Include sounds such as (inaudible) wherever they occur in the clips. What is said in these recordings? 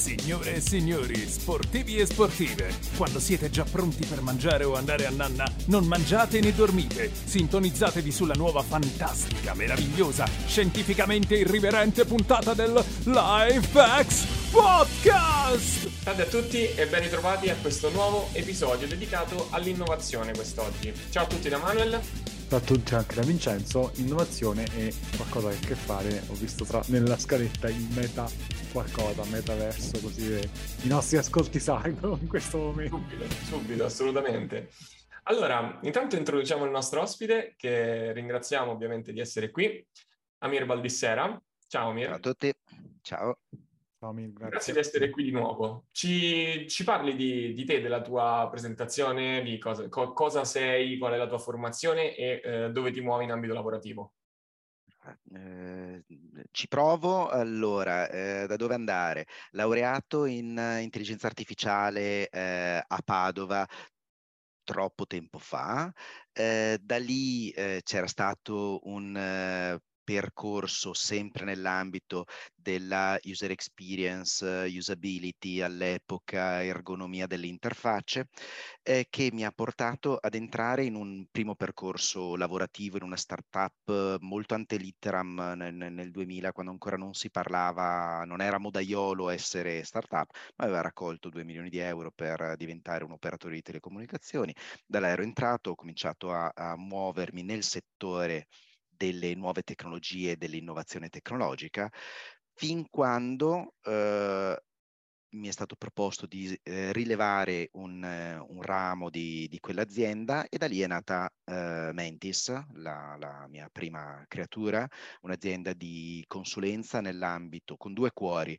Signore e signori, sportivi e sportive, quando siete già pronti per mangiare o andare a nanna, non mangiate né dormite. Sintonizzatevi sulla nuova fantastica, meravigliosa, scientificamente irriverente puntata del Lifehacks Podcast! Salve a tutti e ben ritrovati a questo nuovo episodio dedicato all'innovazione quest'oggi. Ciao a tutti da Manuel. Ciao a tutti anche da Vincenzo, innovazione e qualcosa che ha a che fare, ho visto tra, nella scaletta il meta qualcosa, metaverso, così i nostri ascolti salgono in questo momento. Subito, subito, assolutamente. Allora, intanto introduciamo il nostro ospite, che ringraziamo ovviamente di essere qui, Amir Baldissera. Ciao Amir. Ciao a tutti, ciao. Ciao Amir, grazie. grazie. di essere qui di nuovo. Ci, ci parli di, di, te, della tua presentazione, di cosa, co, cosa, sei, qual è la tua formazione e eh, dove ti muovi in ambito lavorativo? Eh, ci provo, allora, eh, da dove andare? Laureato in intelligenza artificiale eh, a Padova troppo tempo fa, eh, da lì eh, c'era stato un eh, percorso sempre nell'ambito della user experience, usability all'epoca, ergonomia delle interfacce, eh, che mi ha portato ad entrare in un primo percorso lavorativo in una startup molto ante litteram nel, nel 2000, quando ancora non si parlava, non era modaiolo essere startup, ma aveva raccolto 2 milioni di euro per diventare un operatore di telecomunicazioni. Da là ero entrato, ho cominciato a, a muovermi nel settore delle nuove tecnologie, dell'innovazione tecnologica, fin quando eh, mi è stato proposto di eh, rilevare un, eh, un, ramo di, di, quell'azienda e da lì è nata eh, Mentis, la, la, mia prima creatura, un'azienda di consulenza nell'ambito con due cuori,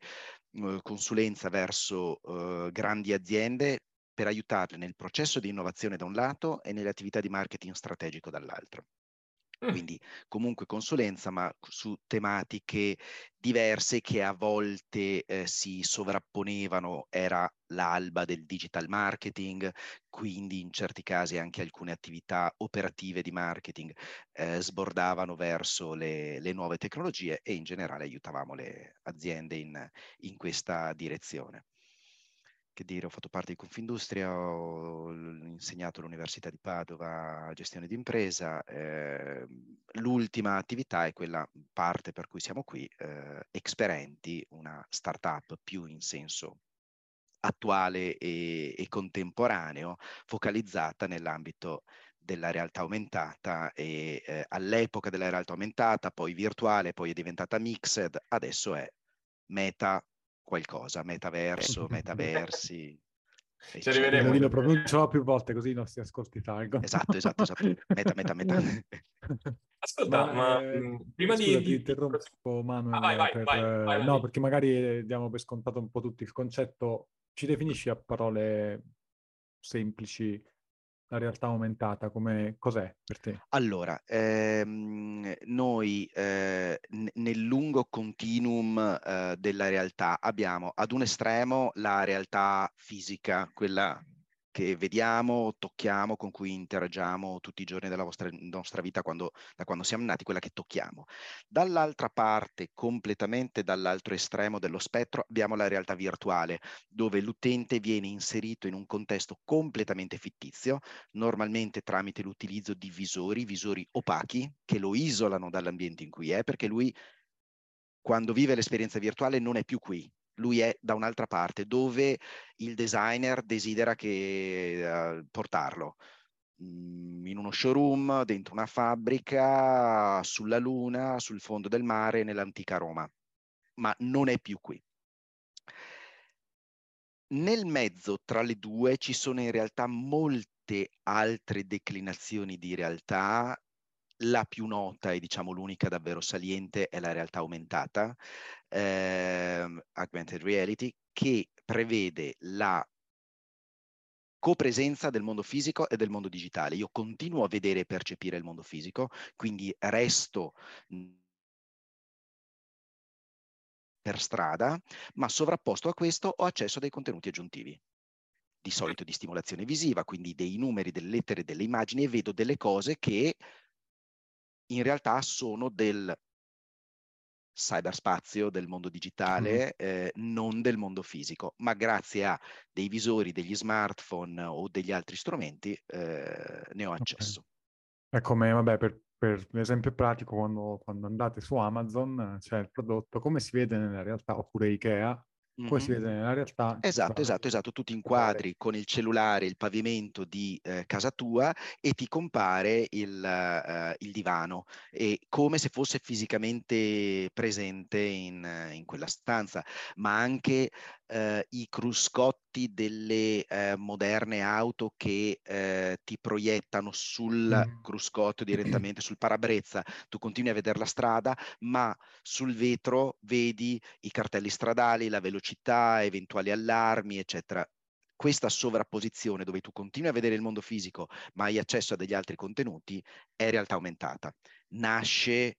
eh, consulenza verso eh, grandi aziende per aiutarle nel processo di innovazione da un lato e nelle attività di marketing strategico dall'altro. Quindi comunque consulenza, ma su tematiche diverse che a volte eh, si sovrapponevano, era l'alba del digital marketing, quindi in certi casi anche alcune attività operative di marketing eh, sbordavano verso le, le, nuove tecnologie e in generale aiutavamo le aziende in, in questa direzione che dire, ho fatto parte di Confindustria, ho insegnato all'Università di Padova gestione di impresa. Eh, l'ultima attività è quella parte per cui siamo qui, eh, Experenti, una startup più in senso attuale e, e contemporaneo, focalizzata nell'ambito della realtà aumentata e eh, all'epoca della realtà aumentata, poi virtuale, poi è diventata mixed, adesso è meta qualcosa, metaverso, (laughs) metaversi. Ci arriveremo. Lo pronunciò più volte così i nostri ascolti salgono. Esatto, esatto, esatto. Meta, meta, meta. (laughs) Ascolta, ma, ma eh, prima scusa, di... ti interrompo Manuel, ah, vai, vai, per, vai, vai, no, perché magari diamo per scontato un po' tutto il concetto. Ci definisci a parole semplici la realtà aumentata, come cos'è per te? Allora, ehm, noi eh, n- nel lungo continuum eh, della realtà abbiamo ad un estremo la realtà fisica, quella che vediamo, tocchiamo, con cui interagiamo tutti i giorni della vostra, nostra vita quando, da quando siamo nati, quella che tocchiamo. Dall'altra parte, completamente dall'altro estremo dello spettro, abbiamo la realtà virtuale, dove l'utente viene inserito in un contesto completamente fittizio, normalmente tramite l'utilizzo di visori, visori opachi, che lo isolano dall'ambiente in cui è, perché lui quando vive l'esperienza virtuale non è più qui, lui è da un'altra parte, dove il designer desidera che, uh, portarlo. Mm, in uno showroom, dentro una fabbrica, sulla Luna, sul fondo del mare, nell'antica Roma. Ma non è più qui. Nel mezzo tra le due ci sono in realtà molte altre declinazioni di realtà la più nota e diciamo l'unica davvero saliente è la realtà aumentata, eh, augmented reality, che prevede la copresenza del mondo fisico e del mondo digitale. Io continuo a vedere e percepire il mondo fisico, quindi resto per strada, ma sovrapposto a questo ho accesso a dei contenuti aggiuntivi di solito di stimolazione visiva, quindi dei numeri, delle lettere, delle immagini e vedo delle cose che in realtà sono del cyberspazio, del mondo digitale, eh, non del mondo fisico, ma grazie a dei visori, degli smartphone o degli altri strumenti eh, ne ho accesso. Okay. È come, vabbè, per, per l'esempio pratico, quando, quando andate su Amazon c'è il prodotto, come si vede nella realtà, oppure Ikea, come si vede nella realtà. Esatto, esatto, esatto. Tu ti inquadri con il cellulare il pavimento di eh, casa tua e ti compare il, uh, il, divano, e come se fosse fisicamente presente in, in quella stanza, ma anche uh, i cruscotti delle uh, moderne auto che ti proiettano sul mm. cruscotto (clears throat) direttamente sul parabrezza. Tu continui a vedere la strada, ma sul vetro vedi i cartelli stradali, la velocità eventuali allarmi, eccetera. Questa sovrapposizione dove tu continui a vedere il mondo fisico ma hai accesso a degli altri contenuti è realtà aumentata. Nasce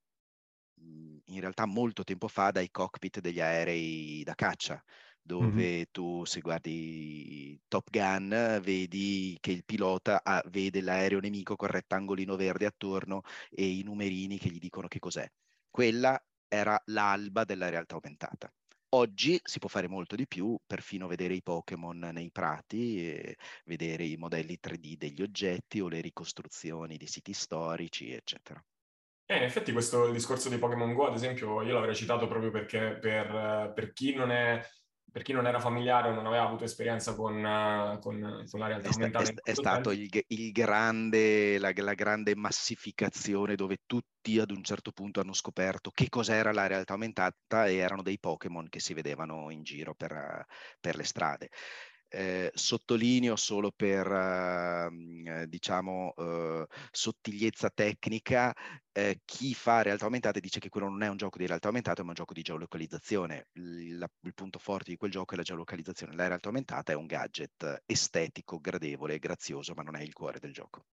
mhmm, in realtà molto tempo fa dai cockpit degli aerei da caccia, dove mm-hmm. tu se guardi Top Gun vedi che il pilota ha, vede l'aereo nemico con il rettangolino verde attorno e i numerini che gli dicono che cos'è. Quella era l'alba della realtà aumentata. Oggi si può fare molto di più, perfino vedere i Pokémon nei prati, vedere i modelli 3D degli oggetti o le ricostruzioni di siti storici, eccetera. Eh, in effetti questo discorso di Pokémon Go, ad esempio, io l'avrei citato proprio perché per, per chi non è per chi non era familiare o non aveva avuto esperienza con, uh, con, con la realtà è aumentata. È, è stato il, il grande, la, la, grande massificazione dove tutti ad un certo punto hanno scoperto che cos'era la realtà aumentata e erano dei Pokémon che si vedevano in giro per, per le strade. Eh, sottolineo solo per ehm, eh, diciamo eh, sottigliezza tecnica eh, chi fa realtà aumentata dice che quello non è un gioco di realtà aumentata ma un gioco di geolocalizzazione. Il, la, il punto forte di quel gioco è la geolocalizzazione. La realtà aumentata è un gadget estetico gradevole grazioso ma non è il cuore del gioco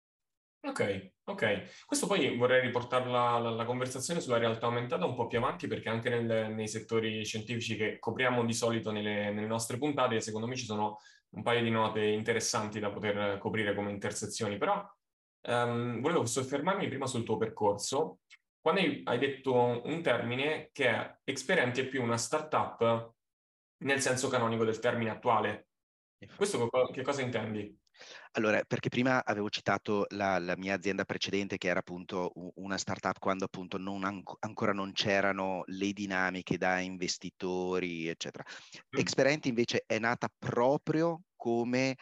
Ok, ok. Questo poi vorrei riportarla la, la, conversazione sulla realtà aumentata un po' più avanti perché anche nel, nei settori scientifici che copriamo di solito nelle, nelle, nostre puntate, secondo me ci sono un paio di note interessanti da poter coprire come intersezioni, però um, volevo soffermarmi prima sul tuo percorso. Quando hai, hai detto un termine che è Experienti è più una startup nel senso canonico del termine attuale. Questo che cosa intendi? Allora, perché prima avevo citato la, la, mia azienda precedente che era appunto una startup quando appunto non an- ancora non c'erano le dinamiche da investitori, eccetera. Mm. Experenti invece è nata proprio come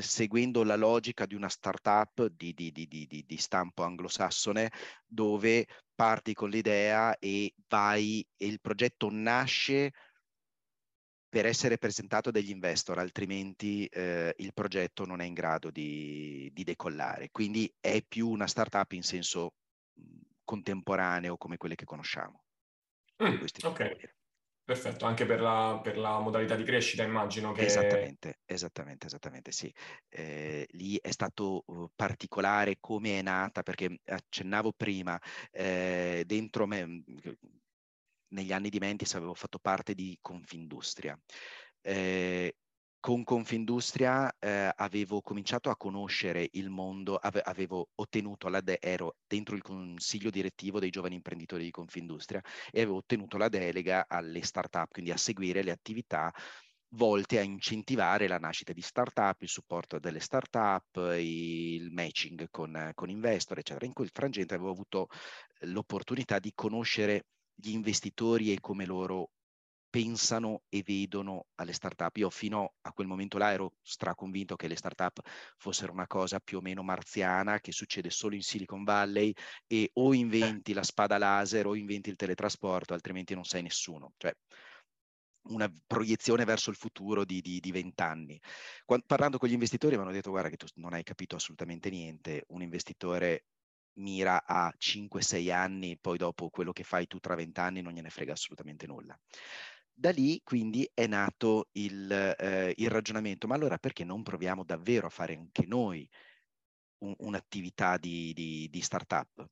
seguendo la logica di una startup di, di, di, di, stampo anglosassone dove parti con l'idea e vai e il progetto nasce per essere presentato dagli investor, altrimenti eh, il progetto non è in grado di, di, decollare. Quindi è più una startup in senso mhmm, contemporaneo come quelle che conosciamo. Mm, ok, perfetto, anche per la, per la, modalità di crescita immagino che... Esattamente, esattamente, esattamente, sì. Eh, lì è stato uh, particolare come è nata, perché accennavo prima, eh, dentro me, mhmm, negli anni di Mentis avevo fatto parte di Confindustria. Eh, con Confindustria eh, avevo cominciato a conoscere il mondo, ave, avevo ottenuto la de- ero dentro il consiglio direttivo dei giovani imprenditori di Confindustria e avevo ottenuto la delega alle start-up, quindi a seguire le attività volte a incentivare la nascita di start-up, il supporto delle start-up, il matching con, con investor, eccetera. In quel frangente avevo avuto l'opportunità di conoscere gli investitori e come loro pensano e vedono alle startup. Io fino a quel momento là ero straconvinto che le startup fossero una cosa più o meno marziana che succede solo in Silicon Valley e o inventi la spada laser o inventi il teletrasporto, altrimenti non sei nessuno. Cioè, una proiezione verso il futuro di vent'anni. Parlando con gli investitori mi hanno detto guarda che tu non hai capito assolutamente niente, un investitore mira a 5-6 anni, poi dopo quello che fai tu tra 20 anni non gliene frega assolutamente nulla. Da lì quindi è nato il, eh, il ragionamento, ma allora perché non proviamo davvero a fare anche noi un, un'attività di, di, di startup?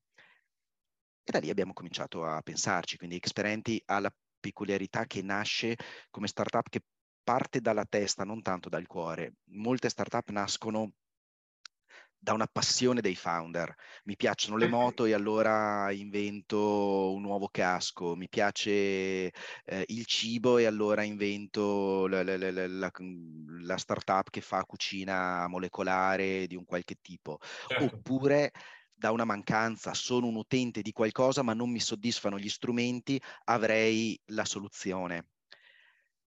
E da lì abbiamo cominciato a pensarci, quindi Experenti ha la peculiarità che nasce come startup che parte dalla testa, non tanto dal cuore. Molte startup nascono da una passione dei founder. Mi piacciono le moto e allora invento un nuovo casco, mi piace eh, il cibo e allora invento la, la, la, la, startup che fa cucina molecolare di un qualche tipo. Certo. Oppure da una mancanza, sono un utente di qualcosa ma non mi soddisfano gli strumenti, avrei la soluzione.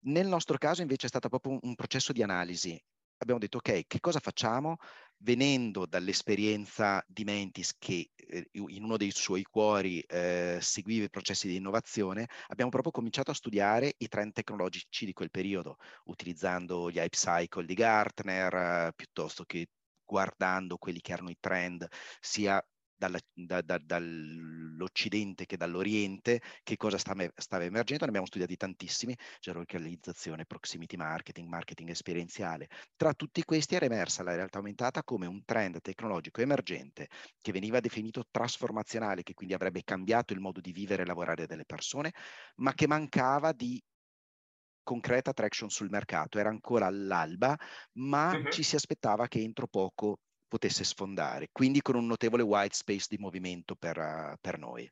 Nel nostro caso invece è stato proprio un, un processo di analisi. Abbiamo detto ok, che cosa facciamo? Venendo dall'esperienza di Mentis che eh, in uno dei suoi cuori eh, seguiva i processi di innovazione, abbiamo proprio cominciato a studiare i trend tecnologici di quel periodo, utilizzando gli hype cycle di Gartner, eh, piuttosto che guardando quelli che erano i trend sia dalla, da, da, dall'Occidente che dall'Oriente, che cosa stava, stava emergendo, ne abbiamo studiati tantissimi, geolocalizzazione, proximity marketing, marketing esperienziale. Tra tutti questi era emersa la realtà aumentata come un trend tecnologico emergente che veniva definito trasformazionale, che quindi avrebbe cambiato il modo di vivere e lavorare delle persone, ma che mancava di concreta traction sul mercato, era ancora all'alba, ma uh-huh. ci si aspettava che entro poco potesse sfondare, quindi con un notevole white space di movimento per, uh, per noi.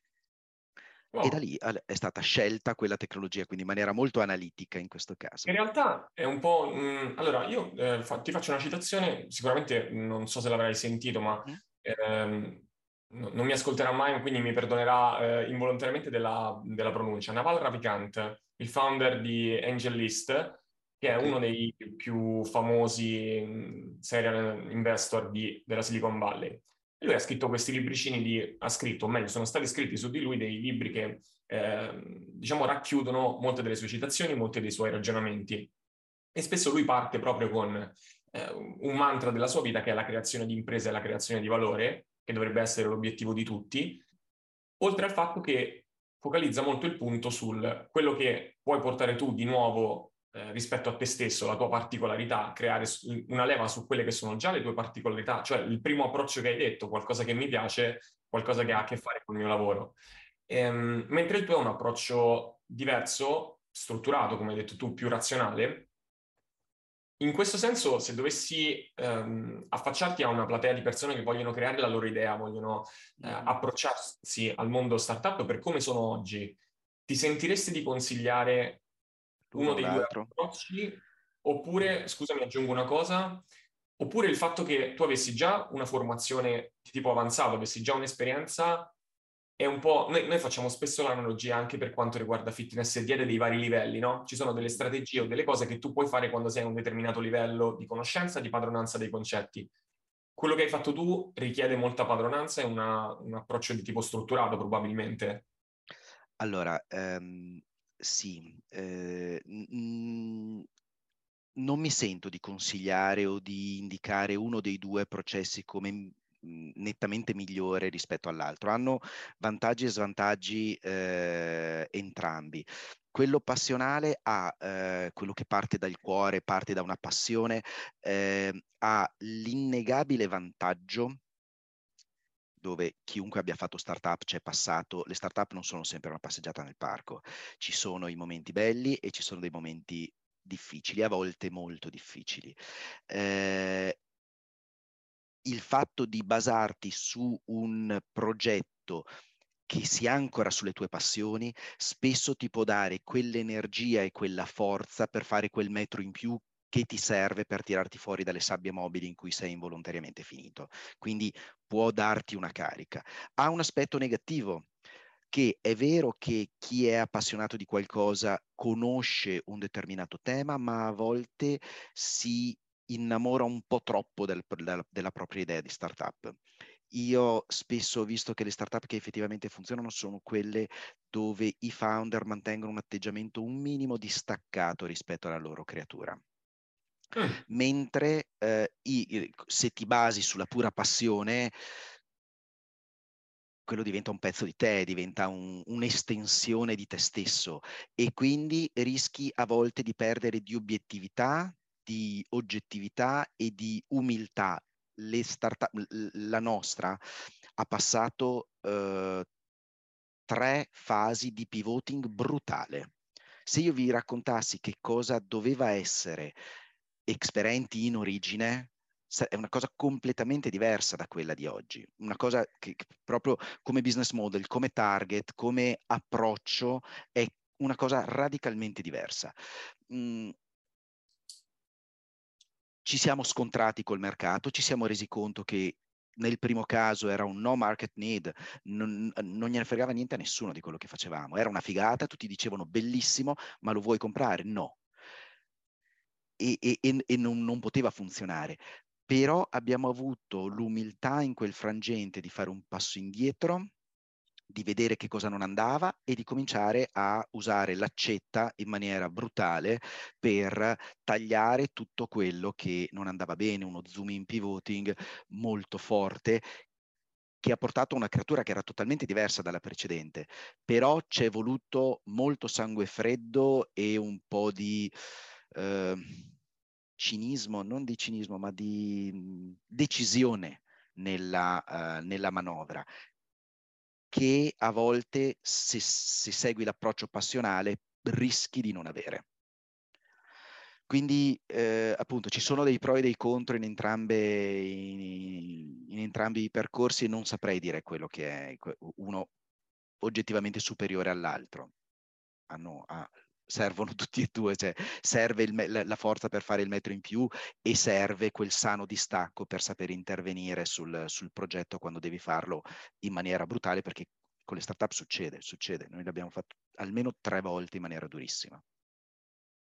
Wow. E da lì è stata scelta quella tecnologia, quindi in maniera molto analitica in questo caso. In realtà è un po'... Mh, mm, allora, io eh, fa, ti faccio una citazione, sicuramente non so se l'avrai sentito, ma mm. ehm, no, non mi ascolterà mai, quindi mi perdonerà eh, involontariamente della, della, pronuncia. Naval Ravikant, il founder di AngelList, che è uno dei più famosi serial investor di, della Silicon Valley. Lui ha scritto questi libricini di, ha scritto, o meglio, sono stati scritti su di lui dei libri che, eh, diciamo, racchiudono molte delle sue citazioni, molti dei suoi ragionamenti. E spesso lui parte proprio con eh, un mantra della sua vita che è la creazione di imprese e la creazione di valore, che dovrebbe essere l'obiettivo di tutti, oltre al fatto che focalizza molto il punto sul quello che puoi portare tu di nuovo eh, rispetto a te stesso, la tua particolarità, creare una leva su quelle che sono già le tue particolarità, cioè il primo approccio che hai detto, qualcosa che mi piace, qualcosa che ha a che fare con il mio lavoro. Ehm, mentre il tuo è un approccio diverso, strutturato, come hai detto tu, più razionale. In questo senso, se dovessi ehm, affacciarti a una platea di persone che vogliono creare la loro idea, vogliono eh, mm-hmm. approcciarsi al mondo startup per come sono oggi, ti sentiresti di consigliare uno dei due approcci, oppure, scusami, aggiungo una cosa, oppure il fatto che tu avessi già una formazione di tipo avanzato, avessi già un'esperienza, è un po'... Noi, noi, facciamo spesso l'analogia anche per quanto riguarda fitness e diete dei vari livelli, no? Ci sono delle strategie o delle cose che tu puoi fare quando sei a un determinato livello di conoscenza, di padronanza dei concetti. Quello che hai fatto tu richiede molta padronanza e una, un approccio di tipo strutturato probabilmente. Allora, um, sì, eh, n- non mi sento di consigliare o di indicare uno dei due processi come nettamente migliore rispetto all'altro. Hanno vantaggi e svantaggi eh, entrambi. Quello passionale ha eh, quello che parte dal cuore, parte da una passione, eh, ha l'innegabile vantaggio dove chiunque abbia fatto startup c'è passato, le startup non sono sempre una passeggiata nel parco, ci sono i momenti belli e ci sono dei momenti difficili, a volte molto difficili. Eh, il fatto di basarti su un progetto che si ancora sulle tue passioni, spesso ti può dare quell'energia e quella forza per fare quel metro in più che ti serve per tirarti fuori dalle sabbie mobili in cui sei involontariamente finito. Quindi può darti una carica. Ha un aspetto negativo, che è vero che chi è appassionato di qualcosa conosce un determinato tema, ma a volte si innamora un po' troppo del, della, della propria idea di startup. Io spesso ho visto che le startup che effettivamente funzionano sono quelle dove i founder mantengono un atteggiamento un minimo distaccato rispetto alla loro creatura. Mm. Mentre eh, i, se ti basi sulla pura passione, quello diventa un pezzo di te, diventa un, un'estensione di te stesso e quindi rischi a volte di perdere di obiettività, di oggettività e di umiltà. la nostra ha passato eh, tre fasi di pivoting brutale. Se io vi raccontassi che cosa doveva essere Experenti in origine, è una cosa completamente diversa da quella di oggi, una cosa che proprio come business model, come target, come approccio è una cosa radicalmente diversa. Mm, ci siamo scontrati col mercato, ci siamo resi conto che nel primo caso era un no market need, non, non, gliene fregava niente a nessuno di quello che facevamo, era una figata, tutti dicevano bellissimo, ma lo vuoi comprare? No. E, e, e non, non poteva funzionare. Però abbiamo avuto l'umiltà in quel frangente di fare un passo indietro, di vedere che cosa non andava e di cominciare a usare l'accetta in maniera brutale per tagliare tutto quello che non andava bene, uno zoom in pivoting molto forte che ha portato a una creatura che era totalmente diversa dalla precedente, però ci è voluto molto sangue freddo e un po' di eh, cinismo, non di cinismo, ma di mhmm, decisione nella, uh, nella manovra che a volte se, se segui l'approccio passionale rischi di non avere. Quindi eh, appunto ci sono dei pro e dei contro in, entrambe, in, in, entrambi i percorsi e non saprei dire quello che è uno oggettivamente superiore all'altro. Hanno, ha, servono (laughs) tutti e due, cioè serve il, la forza per fare il metro in più e serve quel sano distacco per saper intervenire sul, sul progetto quando devi farlo in maniera brutale, perché con le startup succede, succede. Noi l'abbiamo fatto almeno tre volte in maniera durissima.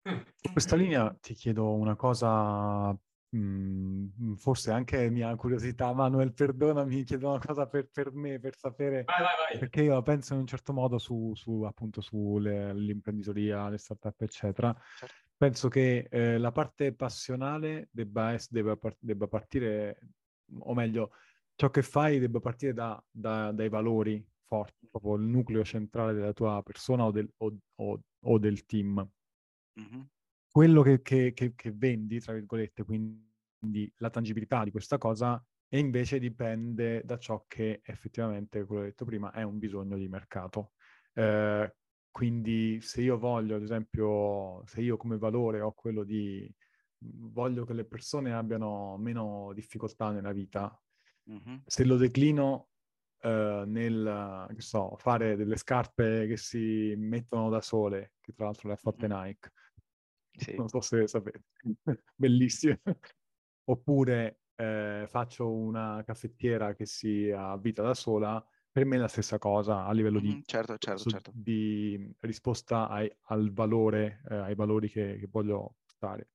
In questa linea ti chiedo una cosa Mm, forse anche mia curiosità, Manuel, perdonami, chiedo una cosa per, per me, per sapere, vai, vai, vai. perché io penso in un certo modo su, su appunto sull'imprenditoria, le startup, eccetera. Certo. Penso che eh, la parte passionale debba, es- debba, par- debba, partire, o meglio, ciò che fai debba partire da, da, dai valori forti, proprio il nucleo centrale della tua persona o del, o, o, o del team. Mm-hmm quello che, che, che, che vendi, tra virgolette, quindi la tangibilità di questa cosa, e invece dipende da ciò che effettivamente, quello detto prima, è un bisogno di mercato. Eh, quindi se io voglio, ad esempio, se io come valore ho quello di voglio che le persone abbiano meno difficoltà nella vita, mm-hmm. se lo declino eh, nel, che so, fare delle scarpe che si mettono da sole, che tra l'altro le ha fatte mm-hmm. Nike, sì. non so se sapete, (laughs) bellissime. Oppure eh, faccio una caffettiera che si avvita da sola, per me è la stessa cosa a livello di, certo, certo, su, certo. di, risposta ai, al valore, eh, ai valori che, che voglio stare.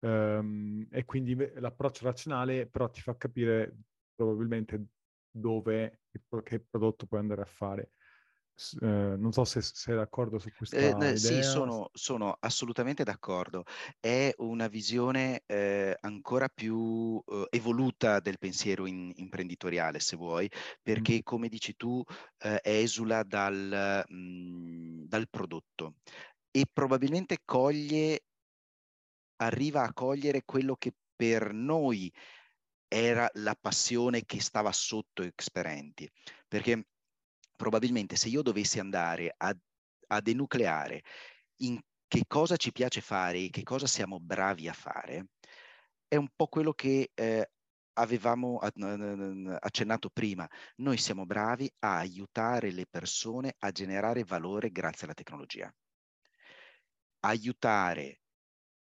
Um, e quindi l'approccio razionale però ti fa capire probabilmente dove, che prodotto puoi andare a fare. Eh, non so se sei d'accordo su questa eh, idea. Sì, sono, sono, assolutamente d'accordo. È una visione eh, ancora più eh, evoluta del pensiero in, imprenditoriale, se vuoi, perché mm. come dici tu, eh, esula dal, mh, mhmm, dal prodotto e probabilmente coglie, arriva a cogliere quello che per noi era la passione che stava sotto Experenti. Perché probabilmente se io dovessi andare a, a denucleare in che cosa ci piace fare e che cosa siamo bravi a fare, è un po' quello che eh, avevamo accennato prima. Noi siamo bravi a aiutare le persone a generare valore grazie alla tecnologia. Aiutare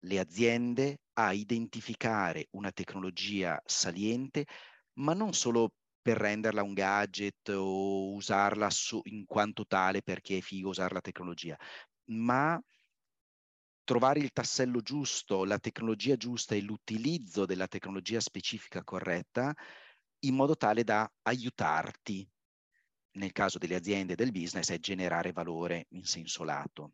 le aziende a identificare una tecnologia saliente, ma non solo per renderla un gadget o usarla su, in quanto tale perché è figo usare la tecnologia, ma trovare il tassello giusto, la tecnologia giusta e l'utilizzo della tecnologia specifica corretta in modo tale da aiutarti, nel caso delle aziende e del business, a generare valore in senso lato.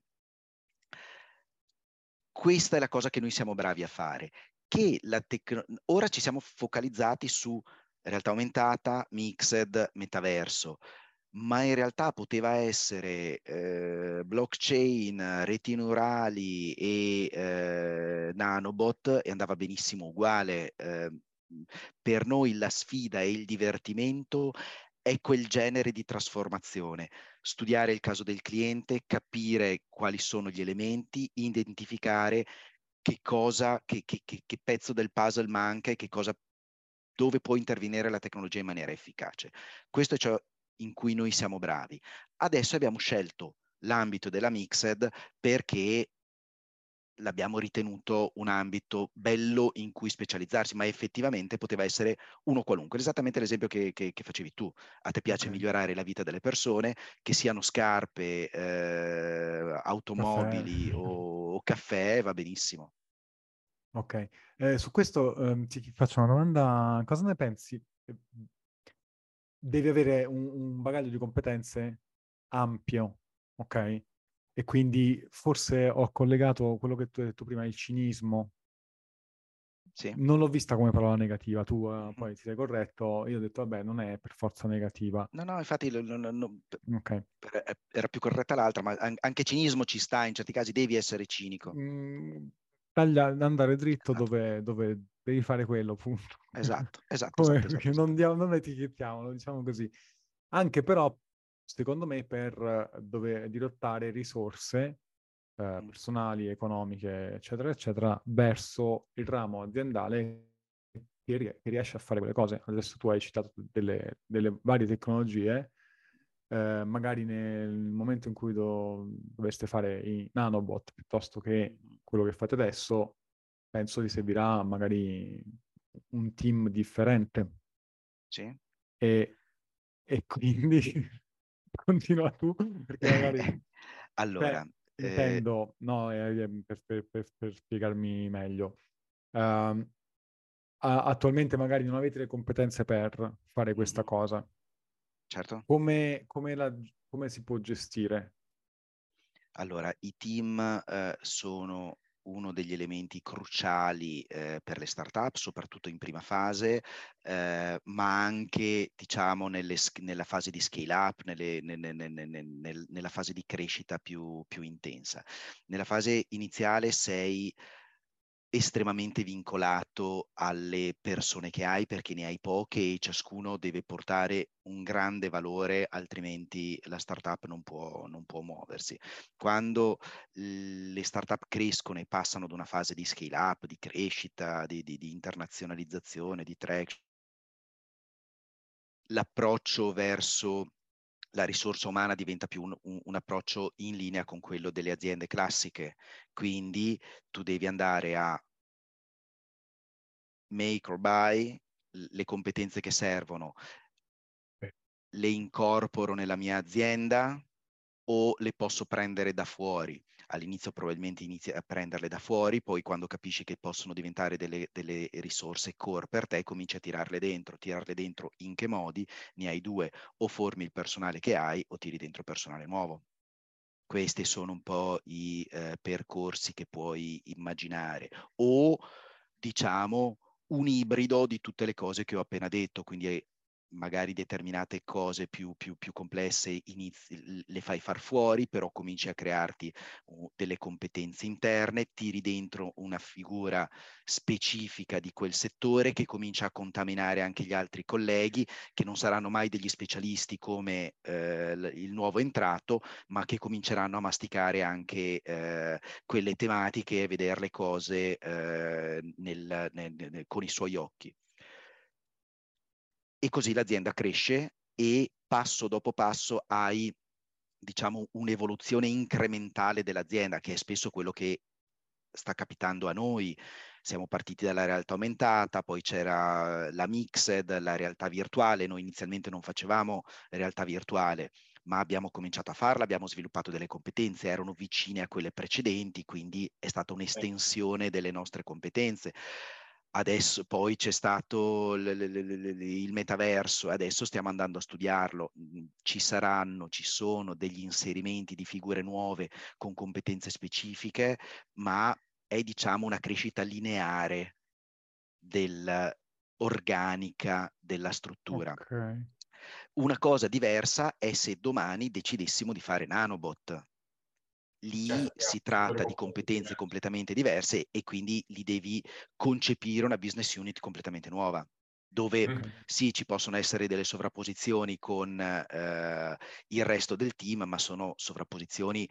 Questa è la cosa che noi siamo bravi a fare. Che la tec- ora ci siamo focalizzati su realtà aumentata, mixed, metaverso, ma in realtà poteva essere eh, blockchain, reti neurali e eh, nanobot e andava benissimo uguale. Eh, per noi la sfida e il divertimento è quel genere di trasformazione, studiare il caso del cliente, capire quali sono gli elementi, identificare che cosa, che, che, che pezzo del puzzle manca e che cosa dove può intervenire la tecnologia in maniera efficace. Questo è ciò in cui noi siamo bravi. Adesso abbiamo scelto l'ambito della Mixed perché l'abbiamo ritenuto un ambito bello in cui specializzarsi, ma effettivamente poteva essere uno qualunque. Esattamente l'esempio che, che, che facevi tu. A te piace okay. migliorare la vita delle persone, che siano scarpe, eh, automobili caffè. O, o, caffè, va benissimo. Ok, eh, su questo eh, ti faccio una domanda. Cosa ne pensi? Devi avere un, un bagaglio di competenze ampio, ok? E quindi forse ho collegato quello che tu hai detto prima, il cinismo. Sì. Non l'ho vista come parola negativa, tu uh, poi ti sei corretto, io ho detto vabbè non è per forza negativa. No, no, infatti no, no, no, okay. era più corretta l'altra, ma anche cinismo ci sta, in certi casi devi essere cinico. Mm, taglia, andare dritto esatto. dove, dove, devi fare quello, punto. Esatto, (laughs) esatto. come, esatto, esatto, non, diamo, non etichetiamolo, diciamo così. Anche però secondo me, per dove dirottare risorse eh, personali, economiche, eccetera, eccetera, verso il ramo aziendale che, che, riesce a fare quelle cose. Adesso tu hai citato delle, delle varie tecnologie, eh, magari nel momento in cui do, doveste fare i nanobot piuttosto che quello che fate adesso, penso vi servirà magari un team differente. Sì. E, e quindi (laughs) continua tu, perché magari... (laughs) allora... Beh, eh... Intendo, no, eh, per, per, per, per, spiegarmi meglio. Uh, attualmente magari non avete le competenze per fare questa cosa. Certo. Come, come, la, come si può gestire? Allora, i team eh, sono uno degli elementi cruciali eh, per le startup, soprattutto in prima fase, eh, ma anche diciamo nelle, nella fase di scale up, nelle, nelle, nel, nella fase di crescita più, più intensa. Nella fase iniziale sei estremamente vincolato alle persone che hai perché ne hai poche e ciascuno deve portare un grande valore, altrimenti la startup non può, non può muoversi. Quando le startup crescono e passano ad una fase di scale up, di crescita, di, di, di internazionalizzazione, di traction, l'approccio verso la risorsa umana diventa più un, un, un, approccio in linea con quello delle aziende classiche. Quindi tu devi andare a make or buy, le competenze che servono, le incorporo nella mia azienda o le posso prendere da fuori. All'inizio probabilmente inizi a prenderle da fuori, poi quando capisci che possono diventare delle, delle, risorse core per te, cominci a tirarle dentro. Tirarle dentro in che modi? Ne hai due, o formi il personale che hai o tiri dentro personale nuovo. Questi sono un po' i eh, percorsi che puoi immaginare. O diciamo un ibrido di tutte le cose che ho appena detto, quindi magari determinate cose più, più, più complesse inizi, le fai far fuori, però cominci a crearti delle competenze interne, tiri dentro una figura specifica di quel settore che comincia a contaminare anche gli altri colleghi, che non saranno mai degli specialisti come eh, il nuovo entrato, ma che cominceranno a masticare anche eh, quelle tematiche e vedere le cose eh, nel, nel, nel, con i suoi occhi e così l'azienda cresce e passo dopo passo hai diciamo un'evoluzione incrementale dell'azienda che è spesso quello che sta capitando a noi. Siamo partiti dalla realtà aumentata, poi c'era la mixed, la realtà virtuale. Noi inizialmente non facevamo realtà virtuale, ma abbiamo cominciato a farla, abbiamo sviluppato delle competenze, erano vicine a quelle precedenti, quindi è stata un'estensione delle nostre competenze. Adesso poi c'è stato l- l- l- il metaverso, adesso stiamo andando a studiarlo. Mhmm, ci saranno, ci sono degli inserimenti di figure nuove con competenze specifiche, ma è diciamo una crescita lineare dell'organica della struttura. Okay. Una cosa diversa è se domani decidessimo di fare nanobot lì certo, si tratta di competenze completamente diverse e quindi lì devi concepire una business unit completamente nuova dove mm. sì ci possono essere delle sovrapposizioni con eh, il resto del team, ma sono sovrapposizioni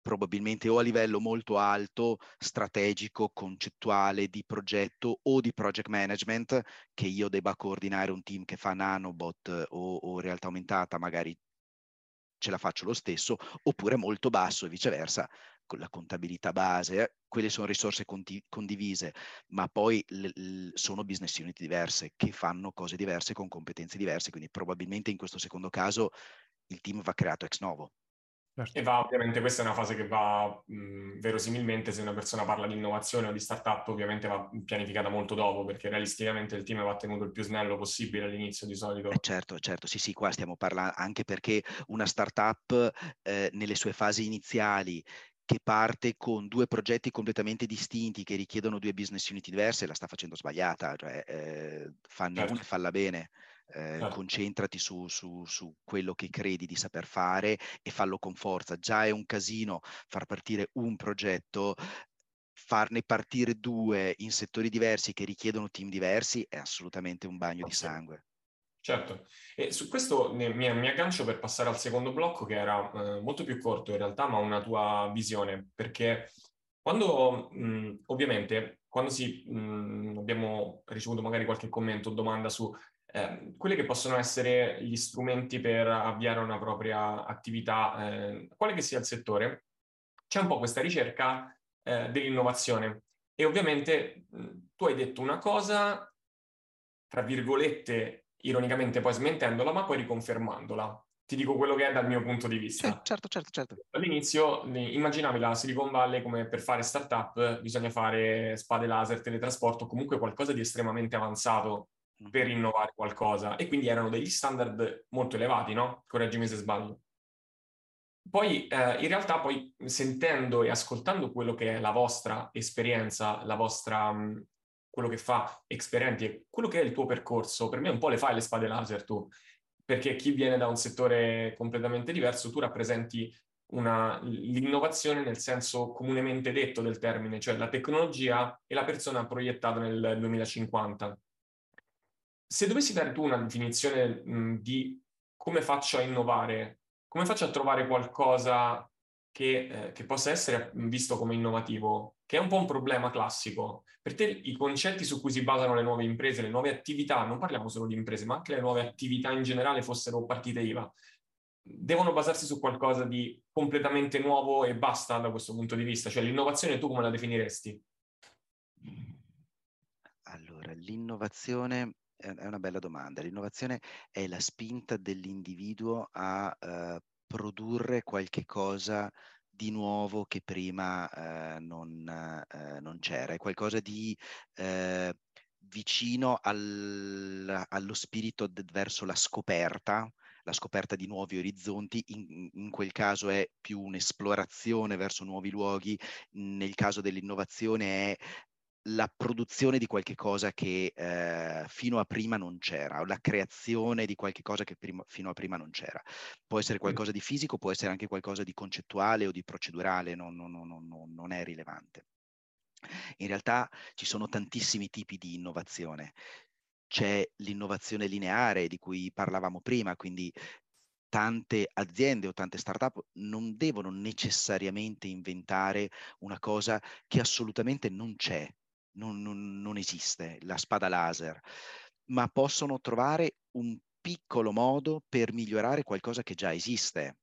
probabilmente o a livello molto alto, strategico, concettuale, di progetto o di project management, che io debba coordinare un team che fa nanobot o, o realtà aumentata, magari ce la faccio lo stesso, oppure molto basso e viceversa, con la contabilità base, quelle sono risorse conti- condivise, ma poi l- l- sono business unit diverse che fanno cose diverse con competenze diverse, quindi probabilmente in questo secondo caso il team va creato ex novo. Certo. E va, ovviamente, questa è una fase che va mh, verosimilmente, se una persona parla di innovazione o di startup, ovviamente va pianificata molto dopo, perché realisticamente il team va tenuto il più snello possibile all'inizio di solito. Eh certo, certo, sì, sì, qua stiamo parlando anche perché una startup eh, nelle sue fasi iniziali che parte con due progetti completamente distinti che richiedono due business unit diverse, la sta facendo sbagliata, cioè eh, fanne certo. una e falla bene. Eh, certo. concentrati su, su, su, quello che credi di saper fare e fallo con forza. Già è un casino far partire un progetto, farne partire due in settori diversi che richiedono team diversi è assolutamente un bagno di sangue. Certo, e su questo mi, mi, aggancio per passare al secondo blocco che era eh, molto più corto in realtà, ma una tua visione, perché quando mh, ovviamente quando si, mh, abbiamo ricevuto magari qualche commento o domanda su eh, quelli che possono essere gli strumenti per avviare una propria attività, eh, quale che sia il settore, c'è un po' questa ricerca eh, dell'innovazione. E ovviamente mh, tu hai detto una cosa, tra virgolette, ironicamente poi smentendola, ma poi riconfermandola. Ti dico quello che è dal mio punto di vista. Sì, certo, certo, certo. All'inizio immaginavi la Silicon Valley come per fare startup bisogna fare spade laser, teletrasporto, comunque qualcosa di estremamente avanzato per innovare qualcosa e quindi erano degli standard molto elevati, no? Correggimi se sbaglio. Poi eh, in realtà poi sentendo e ascoltando quello che è la vostra esperienza, la vostra, mh, quello che fa Experienti, quello che è il tuo percorso, per me un po' le fai le spade laser tu, perché chi viene da un settore completamente diverso, tu rappresenti una, l'innovazione nel senso comunemente detto del termine, cioè la tecnologia e la persona proiettata nel 2050 se dovessi dare tu una definizione mh, di come faccio a innovare, come faccio a trovare qualcosa che, eh, che, possa essere visto come innovativo, che è un po' un problema classico. Per te i concetti su cui si basano le nuove imprese, le nuove attività, non parliamo solo di imprese, ma anche le nuove attività in generale fossero partite IVA, devono basarsi su qualcosa di completamente nuovo e basta da questo punto di vista. Cioè l'innovazione tu come la definiresti? Allora, l'innovazione è una bella domanda. L'innovazione è la spinta dell'individuo a uh, produrre qualche cosa di nuovo che prima uh, non, uh, non, c'era, è qualcosa di vicino al, allo spirito de- verso la scoperta, la scoperta di nuovi orizzonti, in, in, quel caso è più un'esplorazione verso nuovi luoghi, nel caso dell'innovazione è la produzione di qualche cosa che eh, fino a prima non c'era, o la creazione di qualche cosa che prima, fino a prima non c'era. Può essere qualcosa di fisico, può essere anche qualcosa di concettuale o di procedurale, non, non, non, non è rilevante. In realtà ci sono tantissimi tipi di innovazione. C'è l'innovazione lineare di cui parlavamo prima, quindi tante aziende o tante startup non devono necessariamente inventare una cosa che assolutamente non c'è non, non, non esiste la spada laser, ma possono trovare un piccolo modo per migliorare qualcosa che già esiste.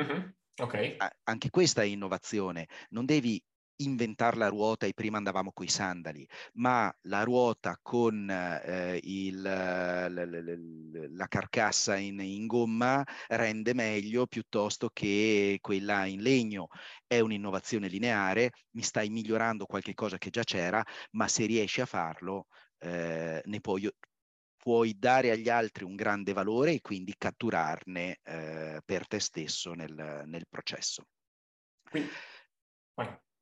Mm-hmm. Okay. anche questa è innovazione. Non devi inventare la ruota e prima andavamo con i sandali, ma la ruota con eh, il, la, la, la, carcassa in, in, gomma rende meglio piuttosto che quella in legno. È un'innovazione lineare, mi stai migliorando qualche cosa che già c'era, ma se riesci a farlo, eh, ne puoi, puoi dare agli altri un grande valore e quindi catturarne eh, per te stesso nel, nel processo. Quindi,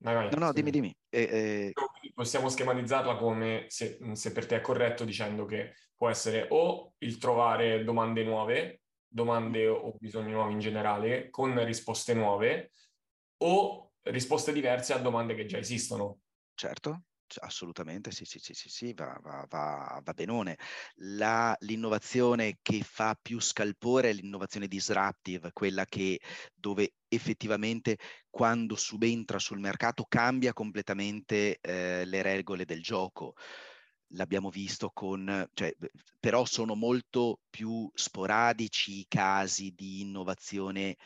Vai. No, no, dimmi, dimmi. Eh, eh... Possiamo schematizzarla come, se, se, per te è corretto, dicendo che può essere o il trovare domande nuove, domande o bisogni nuovi in generale, con risposte nuove, o risposte diverse a domande che già esistono. Certo, assolutamente, sì, sì, sì, sì, sì va, va, va, va benone. La, l'innovazione che fa più scalpore è l'innovazione disruptive, quella che dove effettivamente quando subentra sul mercato cambia completamente eh, le regole del gioco. L'abbiamo visto con, cioè, però sono molto più sporadici i casi di innovazione